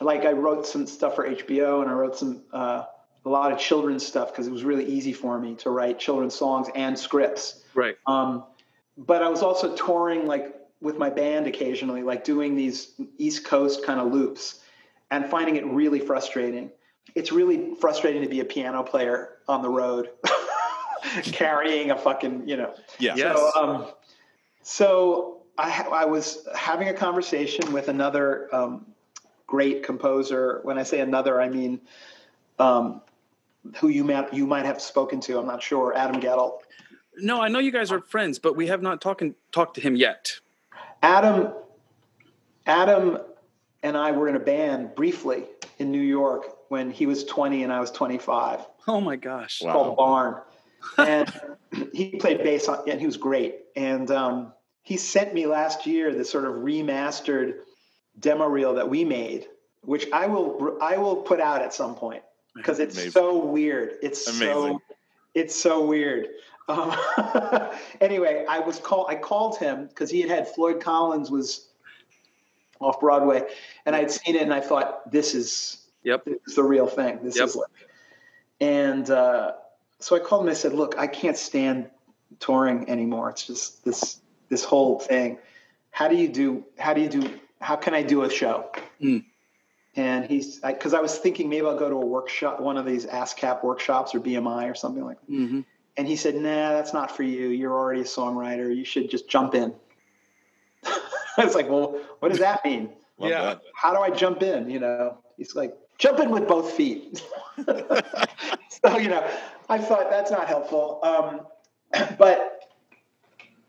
Speaker 5: Like I wrote some stuff for HBO and I wrote some, uh, a lot of children's stuff because it was really easy for me to write children's songs and scripts.
Speaker 4: Right.
Speaker 5: Um, but I was also touring like with my band occasionally, like doing these East Coast kind of loops and finding it really frustrating. It's really frustrating to be a piano player on the road, carrying a fucking, you know.
Speaker 3: Yeah.
Speaker 4: Yes.
Speaker 5: So, um, so I, I was having a conversation with another um, great composer. When I say another, I mean um, who you might you might have spoken to. I'm not sure. Adam Guettel.
Speaker 4: No, I know you guys are friends, but we have not talking talked to him yet.
Speaker 5: Adam, Adam, and I were in a band briefly in New York when he was 20 and I was 25.
Speaker 4: Oh my gosh.
Speaker 3: Wow.
Speaker 5: Called Barn, and he played bass on, and he was great. And um, he sent me last year this sort of remastered demo reel that we made, which I will I will put out at some point because it's
Speaker 3: Amazing.
Speaker 5: so weird. It's
Speaker 3: Amazing.
Speaker 5: so it's so weird. Um, anyway, I was call I called him because he had had Floyd Collins was off Broadway, and I'd seen it and I thought this is
Speaker 4: Yep.
Speaker 5: this is the real thing. This
Speaker 4: Yep.
Speaker 5: is like, and uh, so I called him. I said, "Look, I can't stand touring anymore. It's just this this whole thing. How do you do? How do you do? How can I do a show?"
Speaker 4: Mm.
Speaker 5: And he's because I, was thinking maybe I'll go to a workshop, one of these ASCAP workshops or BMI or something like. that.
Speaker 4: Mm-hmm.
Speaker 5: And he said, "Nah, that's not for you. You're already a songwriter. You should just jump in." I was like, "Well, what does that mean?
Speaker 4: Yeah.
Speaker 3: that.
Speaker 5: How do I jump in?" You know, he's like, "Jump in with both feet." so you know, I thought that's not helpful. Um, but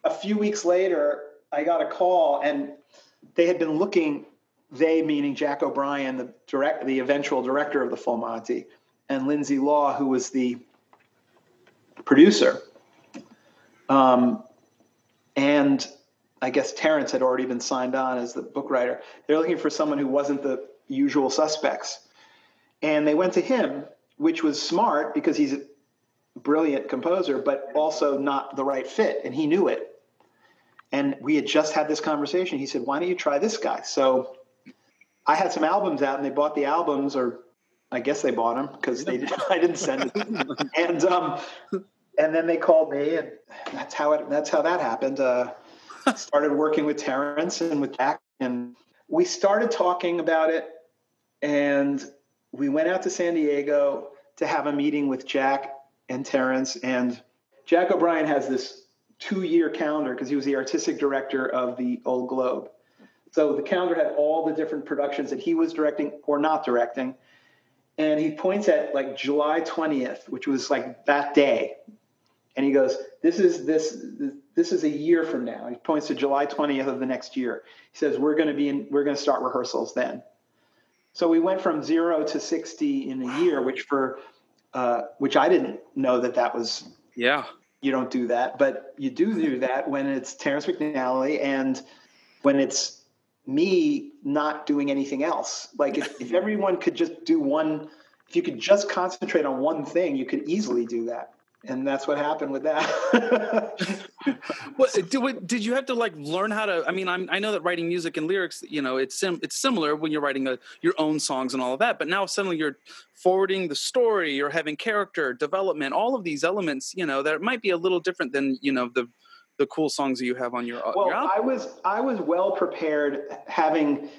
Speaker 5: a few weeks later, I got a call, and they had been looking. They meaning Jack O'Brien, the direct, the eventual director of the Full Monty, and Lindsay Law, who was the producer. Um, and I guess Terrence had already been signed on as the book writer. They're looking for someone who wasn't the usual suspects. And they went to him, which was smart because he's a brilliant composer, but also not the right fit. And he knew it. And we had just had this conversation. He said, Why don't you try this guy? So I had some albums out and they bought the albums, or I guess they bought them because they did, I didn't send it. and um, and then they called me, and that's how it. That's how that happened. Uh, started working with Terrence and with Jack, and we started talking about it. And we went out to San Diego to have a meeting with Jack and Terrence. And Jack O'Brien has this two-year calendar because he was the artistic director of the Old Globe. So the calendar had all the different productions that he was directing or not directing. And he points at like July 20th, which was like that day. and he goes, "This is this this is a year from now." He points to July 20th of the next year. He says, "We're going to be in. We're to start rehearsals then." So we went from zero to 60 in a year, which for uh, which I didn't know that that was.
Speaker 4: Yeah.
Speaker 5: You don't do that, but you do do that when it's Terrence McNally and when it's me not doing anything else. Like if, if everyone could just do one, if you could just concentrate on one thing, you could easily do that and that's what happened with that.
Speaker 4: what did, did you have to like learn how to? I mean, I'm, i know that writing music and lyrics, you know, it's sim, it's similar when you're writing a, your own songs and all of that. But now suddenly you're forwarding the story, you're having character development, all of these elements, you know, that might be a little different than you know the the cool songs that you have on your.
Speaker 5: Uh, well,
Speaker 4: your
Speaker 5: I was I was well prepared, having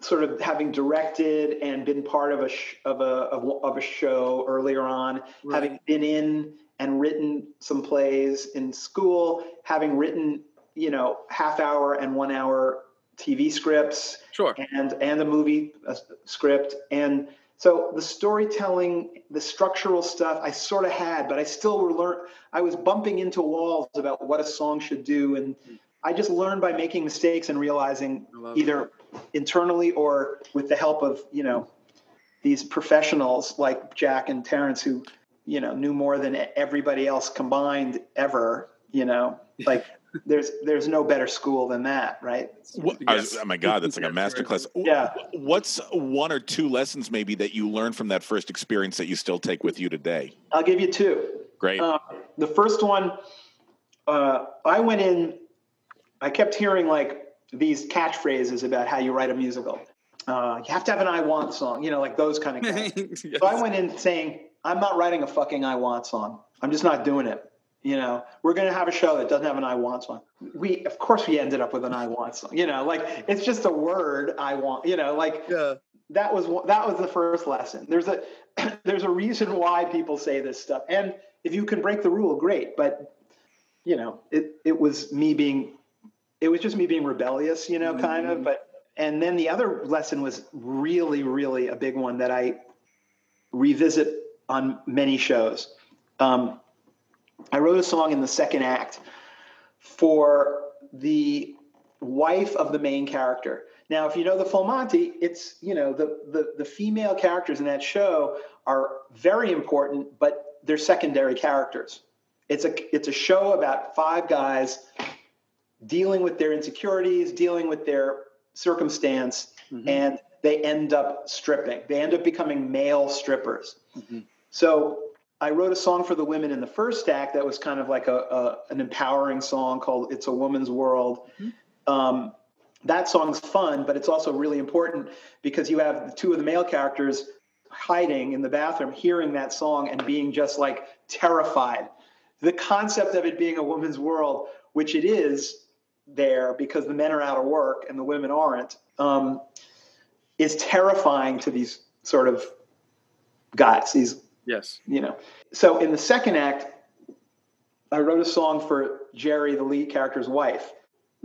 Speaker 5: sort of having directed and been part of a sh- of a of, of, a show earlier on, right. having been in and written some plays in school, having written, you know, half hour and one hour TV scripts,
Speaker 4: sure,
Speaker 5: and and a movie a script, and so the storytelling, the structural stuff, I sort of had, but I still were learn. I was bumping into walls about what a song should do, and I just learned by making mistakes and realizing either that. internally or with the help of you know these professionals like Jack and Terrence who you know knew more than everybody else combined ever you know? Like there's there's no better school than that right?
Speaker 3: What, was, oh my god that's like a master class
Speaker 5: yeah.
Speaker 3: what's one or two lessons maybe that you learned from that first experience that you still take with you today?
Speaker 5: I'll give you two.
Speaker 3: Great. Uh,
Speaker 5: the first one uh, i went in i kept hearing like these catchphrases about how you write a musical. Uh, you have to have an i want song you know like those kind of things yes. so i went in saying I'm not writing a fucking I want song. I'm just not doing it. You know, we're going to have a show that doesn't have an I want song. We, of course, we ended up with an I want song. You know, like it's just a word I want. You know, like
Speaker 4: yeah.
Speaker 5: that was that was the first lesson. There's a there's a reason why people say this stuff, and if you can break the rule, great. But you know, it it was me being, it was just me being rebellious. You know, mm-hmm. kind of. But and then the other lesson was really, really a big one that I revisit on many shows. Um, I wrote a song in the second act for the wife of the main character. Now, if you know the Full Monty, it's you know the, the the female characters in that show are very important, but they're secondary characters. It's a it's a show about five guys dealing with their insecurities, dealing with their circumstance, mm-hmm. and they end up stripping. They end up becoming male strippers. Mm-hmm. So I wrote a song for the women in the first act that was kind of like a, a an empowering song called "It's a Woman's World." Mm-hmm. Um, that song's fun, but it's also really important because you have two of the male characters hiding in the bathroom, hearing that song and being just like terrified. The concept of it being a woman's world, which it is there because the men are out of work and the women aren't, um, is terrifying to these sort of guys, these
Speaker 4: Yes.
Speaker 5: You know. So in the second act, I wrote a song for Jerry, the lead character's wife.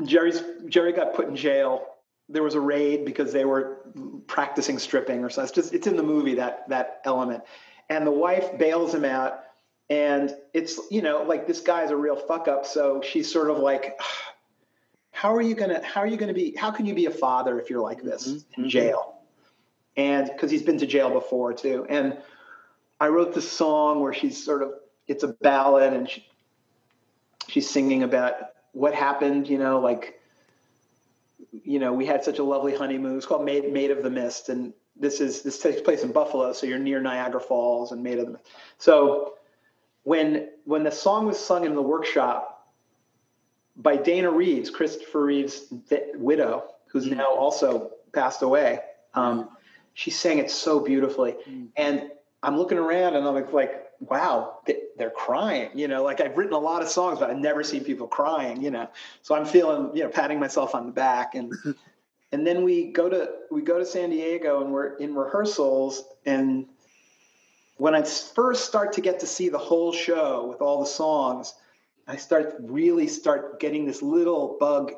Speaker 5: Jerry's Jerry got put in jail. There was a raid because they were practicing stripping or something. It's just it's in the movie that that element. And the wife bails him out. And it's, you know, like this guy's a real fuck up. So she's sort of like, how are you gonna how are you gonna be how can you be a father if you're like this mm-hmm. in jail? And because he's been to jail before too. And I wrote this song where she's sort of it's a ballad and she, she's singing about what happened, you know, like you know, we had such a lovely honeymoon. It's called Made Maid of the Mist and this is this takes place in Buffalo, so you're near Niagara Falls and Maid of the Mist. So when when the song was sung in the workshop by Dana Reeves, Christopher Reeves' widow, who's mm. now also passed away, um, she sang it so beautifully. Mm. And I'm looking around and I'm like, wow, they're crying. You know, like I've written a lot of songs, but I've never seen people crying. You know, so I'm feeling, you know, patting myself on the back, and and then we go to we go to San Diego and we're in rehearsals, and when I first start to get to see the whole show with all the songs, I start really start getting this little bug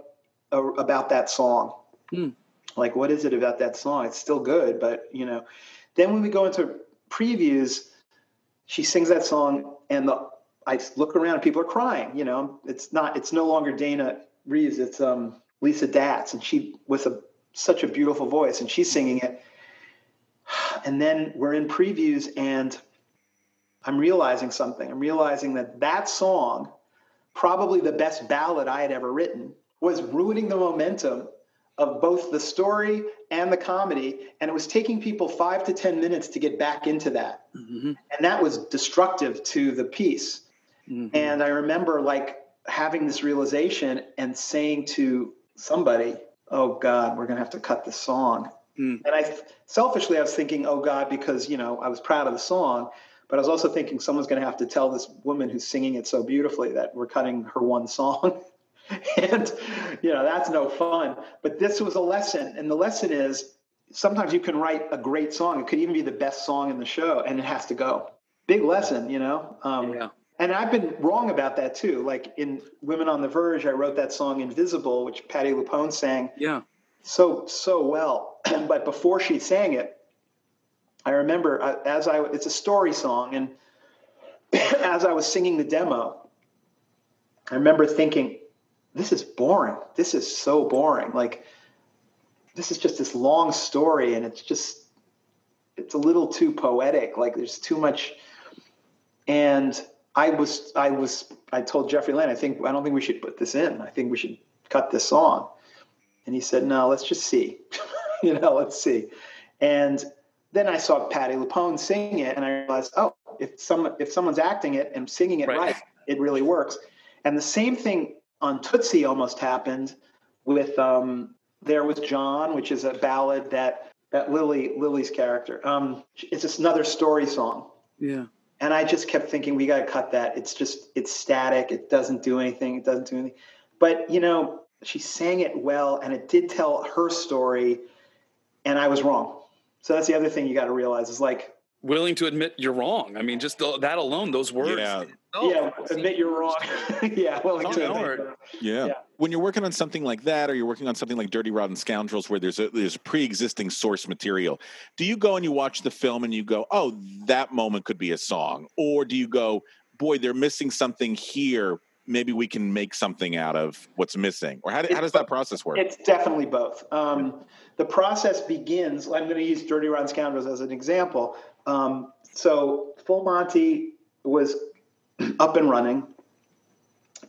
Speaker 5: about that song.
Speaker 4: Hmm.
Speaker 5: Like, what is it about that song? It's still good, but you know. Then when we go into previews, she sings that song, and the I look around, people are crying. You know, it's not, it's no longer Dana Reeves, it's um, Lisa Datz, and she with a such a beautiful voice, and she's singing it. And then we're in previews, and I'm realizing something. I'm realizing that that song, probably the best ballad I had ever written, was ruining the momentum of both the story and the comedy. And it was taking people five to 10 minutes to get back into that.
Speaker 4: Mm-hmm.
Speaker 5: And that was destructive to the piece.
Speaker 4: Mm-hmm.
Speaker 5: And I remember like having this realization and saying to somebody, Oh God, we're going to have to cut this song.
Speaker 4: Mm.
Speaker 5: And I selfishly, I was thinking, Oh God, because, you know, I was proud of the song. But I was also thinking someone's going to have to tell this woman who's singing it so beautifully that we're cutting her one song. and, you know, that's no fun. But this was a lesson. And the lesson is sometimes you can write a great song. It could even be the best song in the show, and it has to go. Big lesson, you know? Um,
Speaker 4: Yeah.
Speaker 5: And I've been wrong about that too. Like in Women on the Verge, I wrote that song Invisible, which Patti LuPone sang
Speaker 4: Yeah.
Speaker 5: so so well. but before she sang it, I remember uh, as I it's a story song, and as I was singing the demo, I remember thinking, "This is boring. This is so boring. Like this is just this long story, and it's just it's a little too poetic. Like there's too much." And I was I was I told Jeffrey Lane, I think I don't think we should put this in. I think we should cut this song. And he said, "No, let's just see. you know, let's see." And then I saw Patti LuPone sing it, and I realized, oh, if some if someone's acting it and singing it
Speaker 4: Right.
Speaker 5: right, it really works. And the same thing on Tootsie almost happened with um, "There Was John," which is a ballad that that Lilli Lilli's character. Um, it's just another story song,
Speaker 4: Yeah.
Speaker 5: and I just kept thinking, we got to cut that. It's just it's static. It doesn't do anything. It doesn't do anything. But you know, she sang it well, and it did tell her story, and I was wrong. So that's the other thing you got to realize is like,
Speaker 4: Willing to admit you're wrong. I mean, just th- that alone, those words.
Speaker 3: Yeah.
Speaker 4: Oh,
Speaker 5: yeah, admit you're wrong. yeah, well,
Speaker 4: Oh,
Speaker 5: to admit
Speaker 4: or-
Speaker 5: you're wrong.
Speaker 3: Yeah.
Speaker 5: Yeah.
Speaker 3: When you're working on something like that, or you're working on something like Dirty Rotten Scoundrels, where there's a there's pre-existing source material, do you go and you watch the film and you go, "Oh, that moment could be a song," or do you go, "Boy, they're missing something here. Maybe we can make something out of what's missing," or how, do- how does that process work?
Speaker 5: It's definitely both. Um, the process begins. I'm going to use Dirty Rotten Scoundrels as an example. Um, so Full Monty was up and running,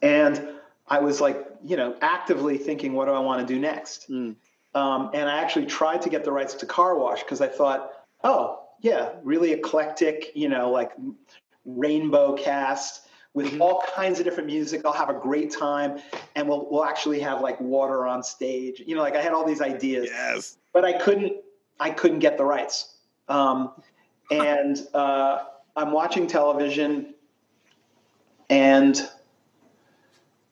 Speaker 5: and I was like, you know, actively thinking, what do I want to do next? Um, and I actually tried to get the rights to Car Wash because I thought, oh, yeah, really eclectic, you know, like rainbow cast with all kinds of different music. I'll have a great time, and we'll we'll actually have like water on stage. You know, like I had all these ideas,
Speaker 3: yes.
Speaker 5: but I couldn't I couldn't get the rights. Um, and uh, I'm watching television, and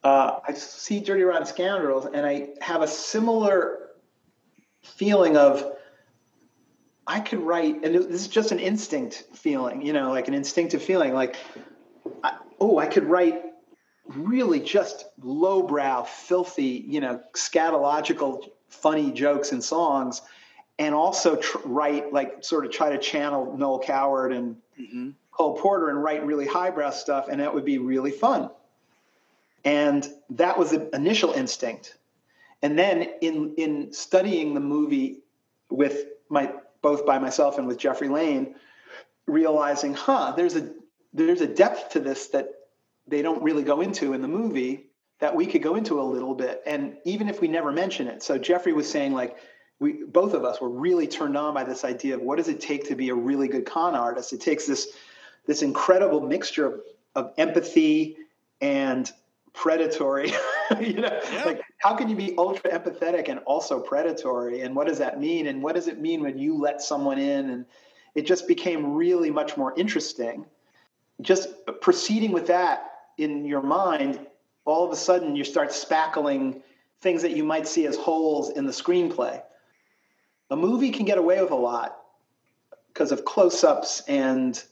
Speaker 5: uh, I see Dirty Rotten Scoundrels, and I have a similar feeling of I could write, and this is just an instinct feeling, you know, like an instinctive feeling, like, I, oh, I could write really just lowbrow, filthy, you know, scatological, funny jokes and songs, and also tr- write like sort of try to channel Noel Coward and
Speaker 4: Mm-hmm.
Speaker 5: Cole Porter and write really highbrow stuff, and that would be really fun. And that was the initial instinct. And then in in studying the movie with my both by myself and with Jeffrey Lane, realizing, huh, there's a there's a depth to this that they don't really go into in the movie that we could go into a little bit. And even if we never mention it. So Jeffrey was saying like we both of us were really turned on by this idea of what does it take to be a really good con artist? It takes this this incredible mixture of, of empathy and predatory. you know, like how can you be ultra empathetic and also predatory? And what does that mean? And what does it mean when you let someone in? And it just became really much more interesting. Just proceeding with that in your mind, all of a sudden you start spackling things that you might see as holes in the screenplay. A movie can get away with a lot because of close-ups and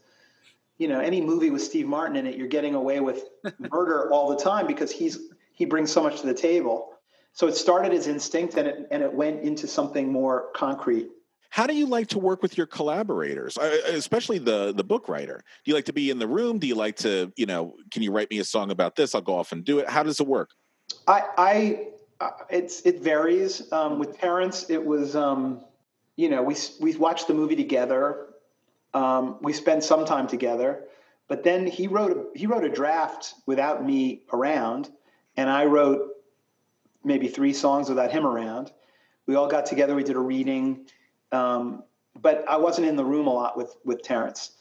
Speaker 5: you know any movie with Steve Martin in it, you're getting away with murder all the time because he's he brings so much to the table. So it started as instinct and it and it went into something more concrete.
Speaker 3: How do you like to work with your collaborators, especially the the book writer? Do you like to be in the room? Do you like to, you know, can you write me a song about this? I'll go off and do it. How does it work?
Speaker 5: I, I it's it varies. Um, with Terrence, it was, um, you know, we we watched the movie together. Um, we spent some time together, but then he wrote a, he wrote a draft without me around, and I wrote maybe three songs without him around. We all got together. We did a reading um, but I wasn't in the room a lot with with Terrence.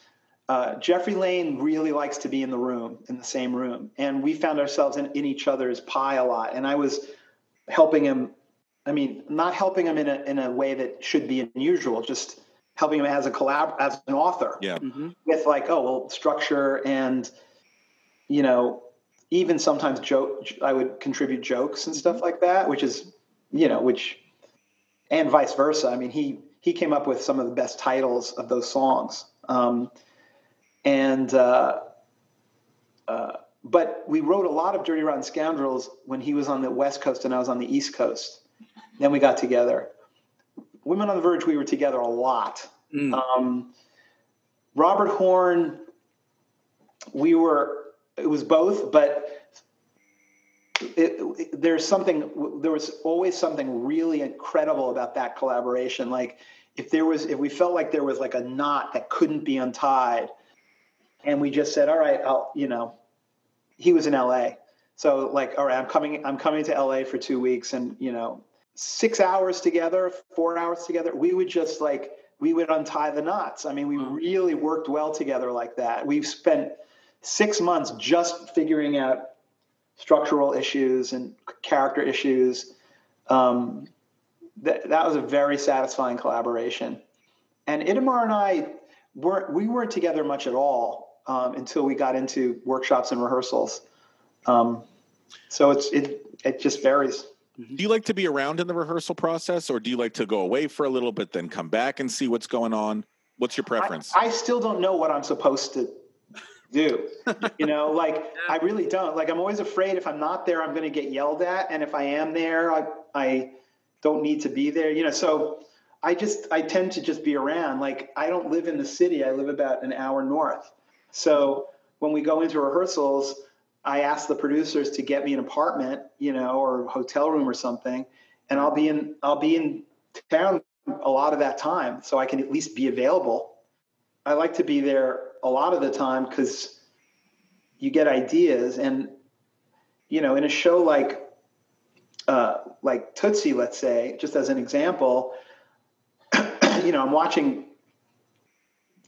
Speaker 5: Uh, Jeffrey Lane really likes to be in the room, in the same room, and we found ourselves in, in each other's pie a lot. And I was helping him. I mean, not helping him in a in a way that should be unusual, just helping him as a collab as an author.
Speaker 3: Yeah.
Speaker 4: Mm-hmm.
Speaker 5: With like, oh well, structure and you know, even sometimes joke. I would contribute jokes and stuff like that, which is you know, which and vice versa. I mean, he he came up with some of the best titles of those songs. Um, and uh, uh, but we wrote a lot of Dirty Rotten Scoundrels when he was on the West Coast and I was on the East Coast. Then we got together. Women on the Verge, we were together a lot.
Speaker 4: Mm.
Speaker 5: Um, Robert Horn, we were. It was both, but it, it, there's something there was always something really incredible about that collaboration like if there was if we felt like there was like a knot that couldn't be untied and we just said all right i'll you know he was in la so like all right i'm coming i'm coming to la for two weeks and you know six hours together four hours together we would just like we would untie the knots i mean we really worked well together like that we've spent six months just figuring out structural issues and character issues. Um, that that was a very satisfying collaboration. And Itamar and I weren't we weren't together much at all um, until we got into workshops and rehearsals. Um, so it's it it just varies.
Speaker 3: Do you like to be around in the rehearsal process, or do you like to go away for a little bit, then come back and see what's going on? What's your preference?
Speaker 5: I, I still don't know what I'm supposed to do. you know, like I really don't. Like I'm always afraid if I'm not there, I'm going to get yelled at, and if I am there, I I don't need to be there. You know, so I just I tend to just be around. Like I don't live in the city. I live about an hour north. So when we go into rehearsals, I ask the producers to get me an apartment, you know, or hotel room or something, and I'll be in I'll be in town a lot of that time, so I can at least be available. I like to be there a lot of the time because you get ideas and you know in a show like uh, like tootsie let's say just as an example you know i'm watching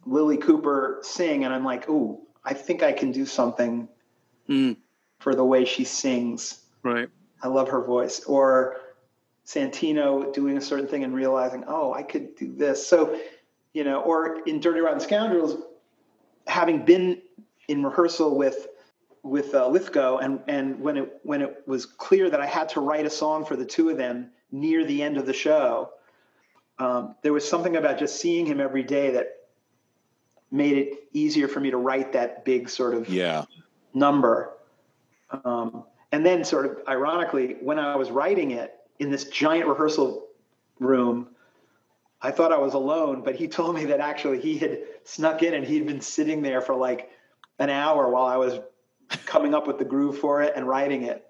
Speaker 5: lilli cooper sing and i'm like ooh i think i can do something
Speaker 4: mm.
Speaker 5: for the way she sings.
Speaker 4: Right.
Speaker 5: I love her voice. Or santino doing a certain thing and realizing oh i could do this. So you know or in dirty rotten scoundrels having been in rehearsal with with uh, Lithgow, and and when it when it was clear that I had to write a song for the two of them near the end of the show, um, there was something about just seeing him every day that made it easier for me to write that big sort of
Speaker 3: yeah
Speaker 5: number. Um, and then, sort of ironically, when I was writing it in this giant rehearsal room, I thought I was alone, but he told me that actually he had snuck in and he'd been sitting there for like an hour while I was coming up with the groove for it and writing it.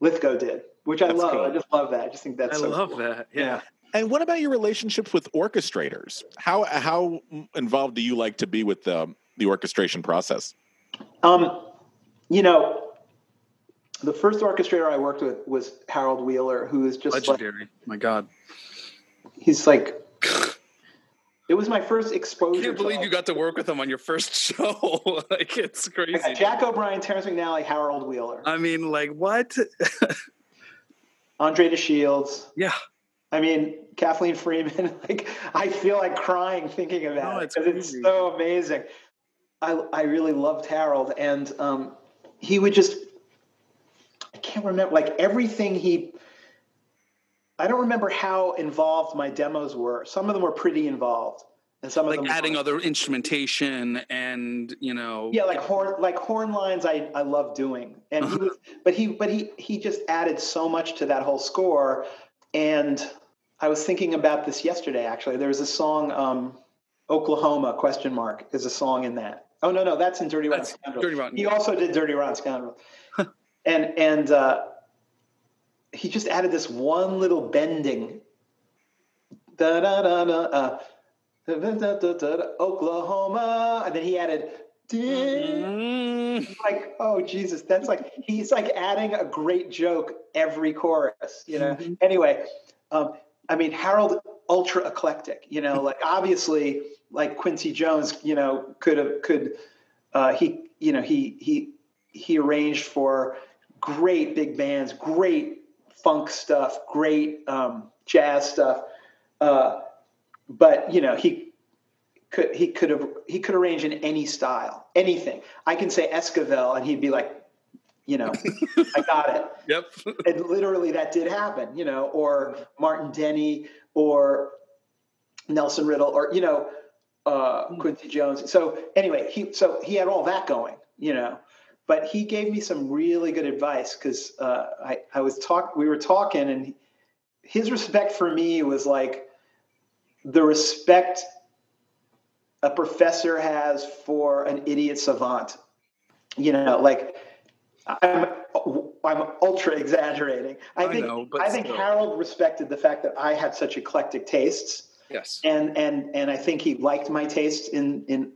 Speaker 5: Lithgow did, which I
Speaker 3: That's
Speaker 5: love.
Speaker 3: cool.
Speaker 5: I just love that. I just think that's
Speaker 4: I
Speaker 5: so
Speaker 4: love
Speaker 5: cool.
Speaker 4: that. Yeah.
Speaker 3: And what about your relationships with orchestrators? How how involved do you like to be with the the orchestration process?
Speaker 5: Um, you know, the first orchestrator I worked with was Harold Wheeler, who is just like
Speaker 4: Legendary. My God.
Speaker 5: he's like. It was my first exposure.
Speaker 4: I can't
Speaker 5: to
Speaker 4: believe you got to work with him on your first show. like it's crazy.
Speaker 5: Jack O'Brien, Terrence McNally, Harold Wheeler,
Speaker 4: I mean, like what?
Speaker 5: Andre DeShields.
Speaker 4: yeah.
Speaker 5: I mean, Kathleen Freeman. Like, I feel like crying thinking about it
Speaker 4: it's
Speaker 5: because it's so amazing. I I really loved Harold, and um, he would just. I can't remember like everything he. I don't remember how involved my demos were. Some of them were pretty involved, and some of them
Speaker 4: Like
Speaker 5: adding
Speaker 4: other instrumentation and you know.
Speaker 5: Yeah, like horn, like horn lines. I I love doing, and he was, but he, but he, he just added so much to that whole score, and I was thinking about this yesterday. Actually, there was a song, um, Oklahoma question mark is a song in that. Oh no, no, that's in Dirty Rotten Scoundrel.
Speaker 4: Dirty Rotten,
Speaker 5: he also did Dirty Rotten Scoundrel, and and uh, he just added this one little bending. Da da da da. Uh, Oklahoma, and then he added.
Speaker 4: Mm.
Speaker 5: Like, oh Jesus, that's like he's like adding a great joke every chorus, you know. Anyway, um, I mean Harold ultra eclectic, you know, like obviously like Quincy Jones, you know, could have could uh, he you know he he he arranged for great big bands, great funk stuff, great um, jazz stuff, uh, but you know he could he could have he could arrange in any style, anything. I can say Esquivel, and he'd be like, you know, I got it.
Speaker 4: Yep.
Speaker 5: And literally, that did happen, you know, or Martin Denny, or Nelson Riddle, or you know, uh, Quincy Jones. So anyway, he so he had all that going, you know. But he gave me some really good advice because uh, I I was talk we were talking, and his respect for me was like the respect a professor has for an idiot savant. You know, like I'm I'm ultra exaggerating. I,
Speaker 4: I
Speaker 5: think
Speaker 4: know,
Speaker 5: I think
Speaker 4: still.
Speaker 5: Harold respected the fact that I had such eclectic tastes,
Speaker 4: Yes.
Speaker 5: and and and I think he liked my taste in in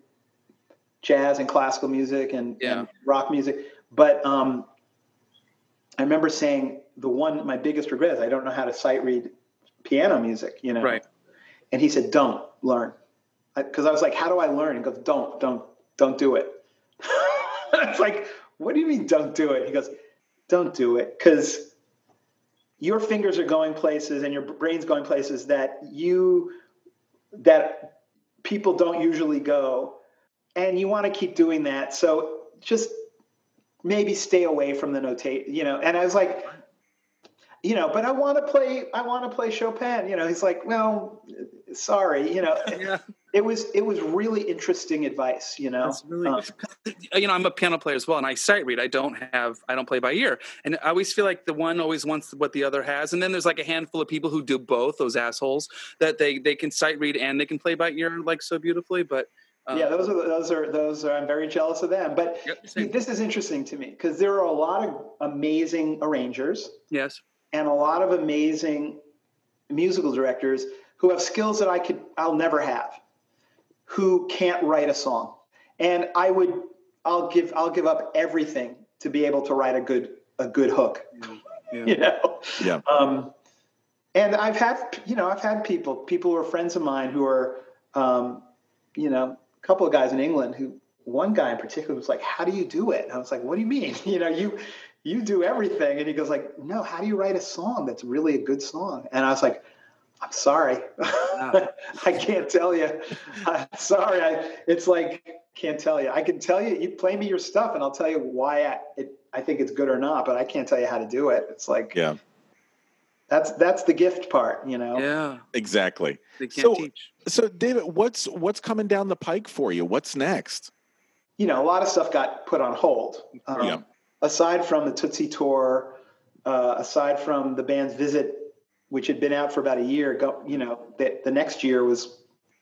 Speaker 5: jazz and classical music and,
Speaker 4: Yeah.
Speaker 5: and rock music. But um, I remember saying the one my biggest regret is I don't know how to sight read piano music. You know,
Speaker 4: Right.
Speaker 5: and he said, "Don't learn," because I was like, "How do I learn?" He goes, "Don't, don't, don't do it." it's like, what do you mean, don't do it? He goes, "Don't do it," because your fingers are going places and your brain's going places that you that people don't usually go, and you want to keep doing that. So just maybe stay away from the notate, you know. And I was like, you know, but I want to play. I want to play Chopin. You know, he's like, well, sorry, you know.
Speaker 4: Yeah.
Speaker 5: It was it was really interesting advice, you know.
Speaker 4: Really,
Speaker 5: Um,
Speaker 4: you know, I'm a piano player as well, and I sight read. I don't have, I don't play by ear, and I always feel like the one always wants what the other has, and then there's like a handful of people who do both. Those assholes that they they can sight read and they can play by ear like so beautifully, but. uh,
Speaker 5: yeah, those are those are those are. I'm very jealous of them. But see, this is interesting to me because there are a lot of amazing arrangers
Speaker 4: Yes.
Speaker 5: and a lot of amazing musical directors who have skills that I could I'll never have, who can't write a song. And I would I'll give I'll give up everything to be able to write a good a good hook. You know.
Speaker 3: Yeah.
Speaker 5: Um, and I've had you know I've had people people who are friends of mine who are um, you know a couple of guys in England who one guy in particular was like how do you do it? And I was like what do you mean? You know you you do everything and he goes like no how do you write a song that's really a good song? And I was like I'm sorry I can't tell you I'm sorry I, it's like can't tell you I can tell you you play me your stuff and I'll tell you why I, it, I think it's good or not but I can't tell you how to do it. It's like
Speaker 3: Yeah.
Speaker 5: that's that's the gift part, you know.
Speaker 4: Yeah.
Speaker 3: Exactly.
Speaker 4: They can't
Speaker 3: so,
Speaker 4: teach.
Speaker 3: so David, what's what's coming down the pike for you? What's next?
Speaker 5: You know, a lot of stuff got put on hold. Um,
Speaker 3: Yeah.
Speaker 5: Aside from the Tootsie tour, uh, aside from the band's visit, which had been out for about a year, go, you know, that the next year was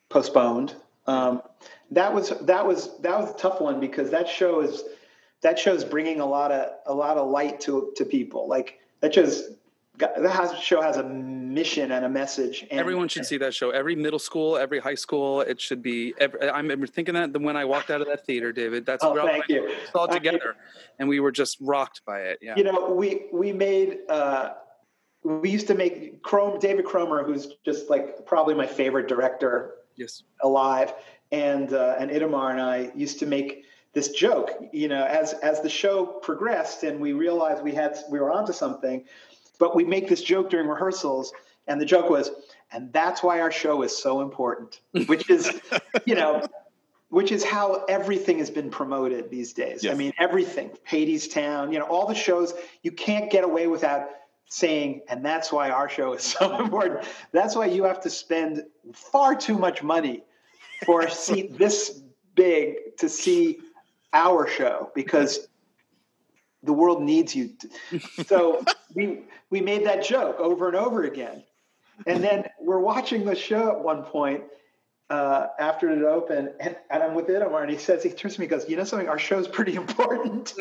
Speaker 5: postponed. Um, that was that was that was a tough one because that show is that show is bringing a lot of a lot of light to to people. Like that shows got, that has, show has a mission and a message. And,
Speaker 4: Everyone should see that show. Every middle school, every high school, it should be. Every, I'm thinking that when I walked out of that theater, David. That's
Speaker 5: Oh, thank you.
Speaker 4: all together, and we were just rocked by it. Yeah.
Speaker 5: You know, we we made uh, we used to make Chrome David Cromer, who's just like probably my favorite director
Speaker 4: yes.
Speaker 5: alive, and uh, and Itamar and I used to make this joke. You know, as as the show progressed and we realized we had we were onto something, but we make this joke during rehearsals, and the joke was, and that's why our show is so important, which is, you know. Which is how everything has been promoted these days. I mean, everything, Hadestown, you know, all the shows, you can't get away without saying, and that's why our show is so important. That's why you have to spend far too much money for a seat this big to see our show because the world needs you. So we we made that joke over and over again, and then we're watching the show at one point uh, after it opened, and, and I'm with Itamar, and he says, he turns to me and goes, You know something? Our show's pretty important.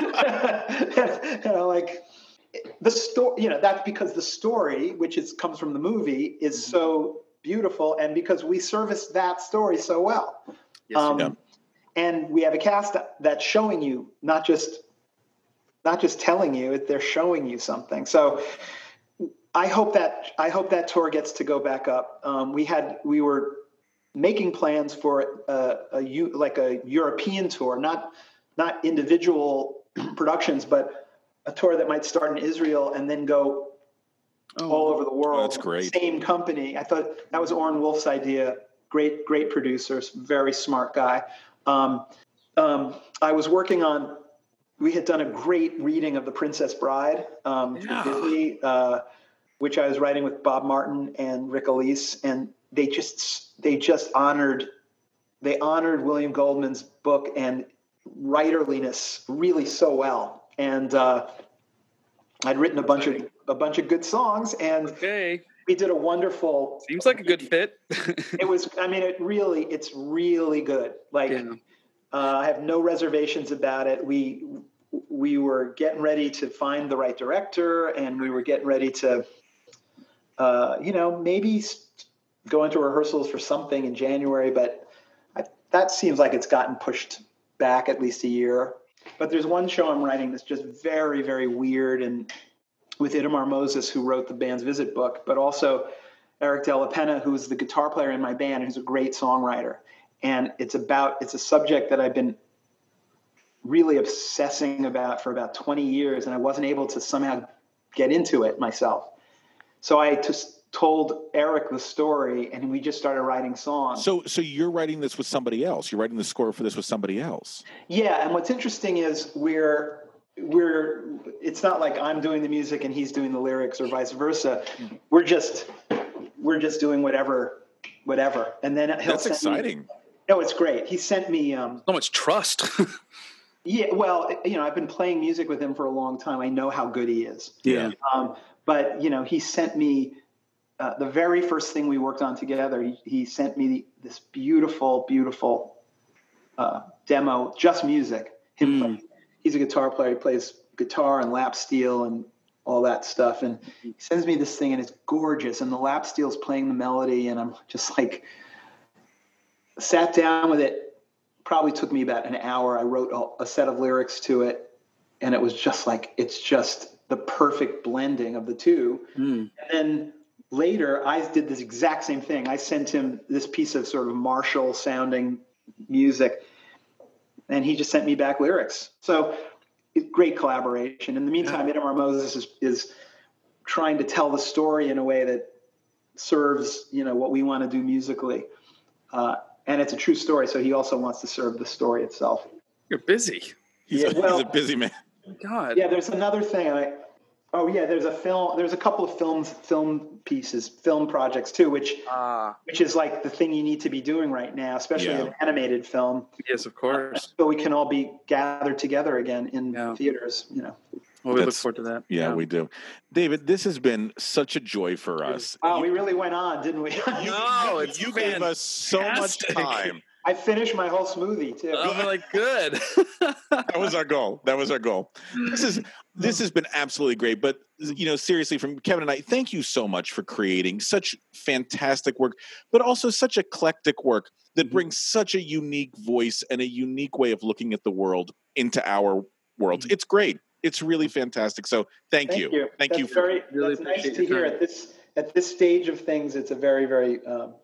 Speaker 5: and I'm like, the story, you know, that's because the story, which is comes from the movie, is so beautiful, and because we service that story so well.
Speaker 4: Yes,
Speaker 5: um,
Speaker 4: yeah.
Speaker 5: and we have a cast that's showing you not just not just telling you they're showing you something so i hope that i hope that tour gets to go back up um, we had we were making plans for a, a U- like a european tour not not individual productions but a tour that might start in israel and then go all over the world.
Speaker 3: Oh, that's great.
Speaker 5: same company. I thought that was Orin wolf's idea. Great great producers very smart guy. Um, um, i was working on we had done a great reading of the princess bride um, for disney uh, which i was writing with bob martin and rick elice and they just they just honored they honored william goldman's book and writerliness really so well and uh, i'd written a bunch of a bunch of good songs and
Speaker 4: okay.
Speaker 5: we did a wonderful
Speaker 4: seems like a good fit.
Speaker 5: It was i mean it really it's really good. Like uh, i have no reservations about it. We we were getting ready to find the right director and we were getting ready to uh, you know maybe go into rehearsals for something in january but I, that seems like it's gotten pushed back at least a year but there's one show i'm writing that's just very very weird and with Itamar Moses, who wrote the band's Visit book, but also Erik Della Penna, who's the guitar player in my band, who's a great songwriter. And it's about it's a subject that I've been really obsessing about for about 20 years, and I wasn't able to somehow get into it myself. So I just told Erik the story, and we just started writing songs.
Speaker 3: So, so you're writing this with somebody else. You're writing the score for this with somebody else.
Speaker 5: Yeah, and what's interesting is we're we're it's not like I'm doing the music and he's doing the lyrics or vice versa. We're just we're just doing whatever whatever. And then he'll
Speaker 3: That's
Speaker 5: send me-
Speaker 3: exciting.
Speaker 5: no, it's great. He sent me um
Speaker 4: so much trust.
Speaker 5: yeah, well, you know, I've been playing music with him for a long time. I know how good he is.
Speaker 4: Yeah.
Speaker 5: Um, but you know, he sent me uh, the very first thing we worked on together. He, he sent me this beautiful, beautiful uh, demo, just music. Him, playing- he's a guitar player. He plays guitar and lap steel and all that stuff. And he sends me this thing, and it's gorgeous. And the lap steel's playing the melody, and I'm just like, sat down with it. Probably took me about an hour. I wrote a, a set of lyrics to it, and it was just like it's just the perfect blending of the two. And then later, I did this exact same thing. I sent him this piece of sort of martial sounding music, and he just sent me back lyrics. So it- great collaboration. In the meantime, Itamar Moses is, is trying to tell the story in a way that serves you know what we want to do musically, uh, and it's a true story. So he also wants to serve the story itself.
Speaker 4: You're busy.
Speaker 3: He's,
Speaker 5: Yeah,
Speaker 3: a,
Speaker 5: well-
Speaker 3: he's a busy man.
Speaker 4: God.
Speaker 5: Yeah, there's another thing. I oh yeah, there's a film. There's a couple of films, film pieces, film projects too, which
Speaker 4: Ah,
Speaker 5: which is like the thing you need to be doing right now, especially
Speaker 4: Yeah.
Speaker 5: an animated film.
Speaker 4: yes, of course.
Speaker 5: So we can all be gathered together again in theaters. You know.
Speaker 4: Well, we look forward to that.
Speaker 3: Yeah, we do. David, this has been such a joy for us.
Speaker 5: Wow, we really went on, didn't we?
Speaker 4: No, it's
Speaker 3: you gave us so much time.
Speaker 5: I finished my whole smoothie too.
Speaker 4: I'm like, good.
Speaker 3: that was our goal. That was our goal. This is this has been absolutely great. But you know, seriously, from Kevin and I, thank you so much for creating such fantastic work, but also such eclectic work that brings such a unique voice and a unique way of looking at the world into our worlds. It's great. It's really fantastic. So thank,
Speaker 5: Thank
Speaker 3: you.
Speaker 5: you.
Speaker 3: Thank
Speaker 5: that's
Speaker 3: you for
Speaker 5: very.
Speaker 4: Really
Speaker 5: that's nice
Speaker 4: appreciate
Speaker 5: to hear at this at this stage of things. It's a very very um,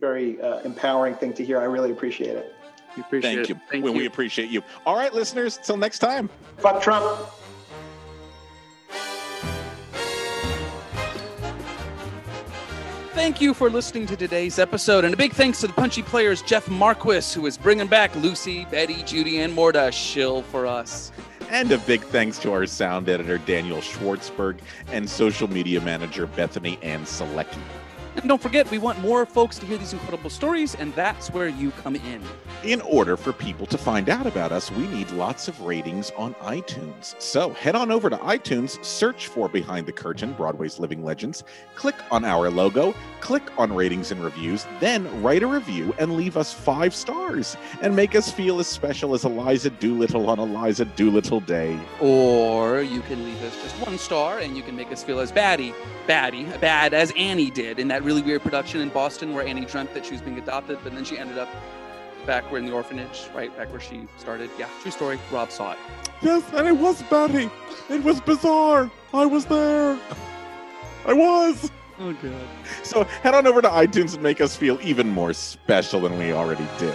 Speaker 5: very uh, empowering thing to hear. I really appreciate it.
Speaker 4: We appreciate
Speaker 3: Thank
Speaker 4: it.
Speaker 3: you.
Speaker 4: Thank
Speaker 3: well,
Speaker 4: you.
Speaker 3: we appreciate you. All right, listeners, till next time.
Speaker 5: Fuck Trump.
Speaker 4: Thank you for listening to today's episode, and a big thanks to the punchy players Jeff Marquis, who is bringing back Lucy, Betty, Judy, and more to shill for us.
Speaker 3: And a big thanks to our sound editor, Daniel Schwartzberg, and social media manager, Bethany Ann Selecki.
Speaker 4: And don't forget, we want more folks to hear these incredible stories, and that's where you come in.
Speaker 3: In order for people to find out about us, we need lots of ratings on iTunes. So head on over to iTunes, search for Behind the Curtain Broadway's Living Legends, click on our logo, click on ratings and reviews, then write a review and leave us five stars and make us feel as special as Eliza Doolittle on Eliza Doolittle Day.
Speaker 4: Or you can leave us just one star and you can make us feel as baddie, baddie, bad as Annie did in that really weird production in Boston where Annie dreamt that she was being adopted, but then she ended up back where in the orphanage, right back where she started. Yeah, true story. Rob saw it.
Speaker 3: Yes, and it was Betty. It was bizarre. I was there. I was.
Speaker 4: Oh, God.
Speaker 3: So head on over to iTunes and make us feel even more special than we already did.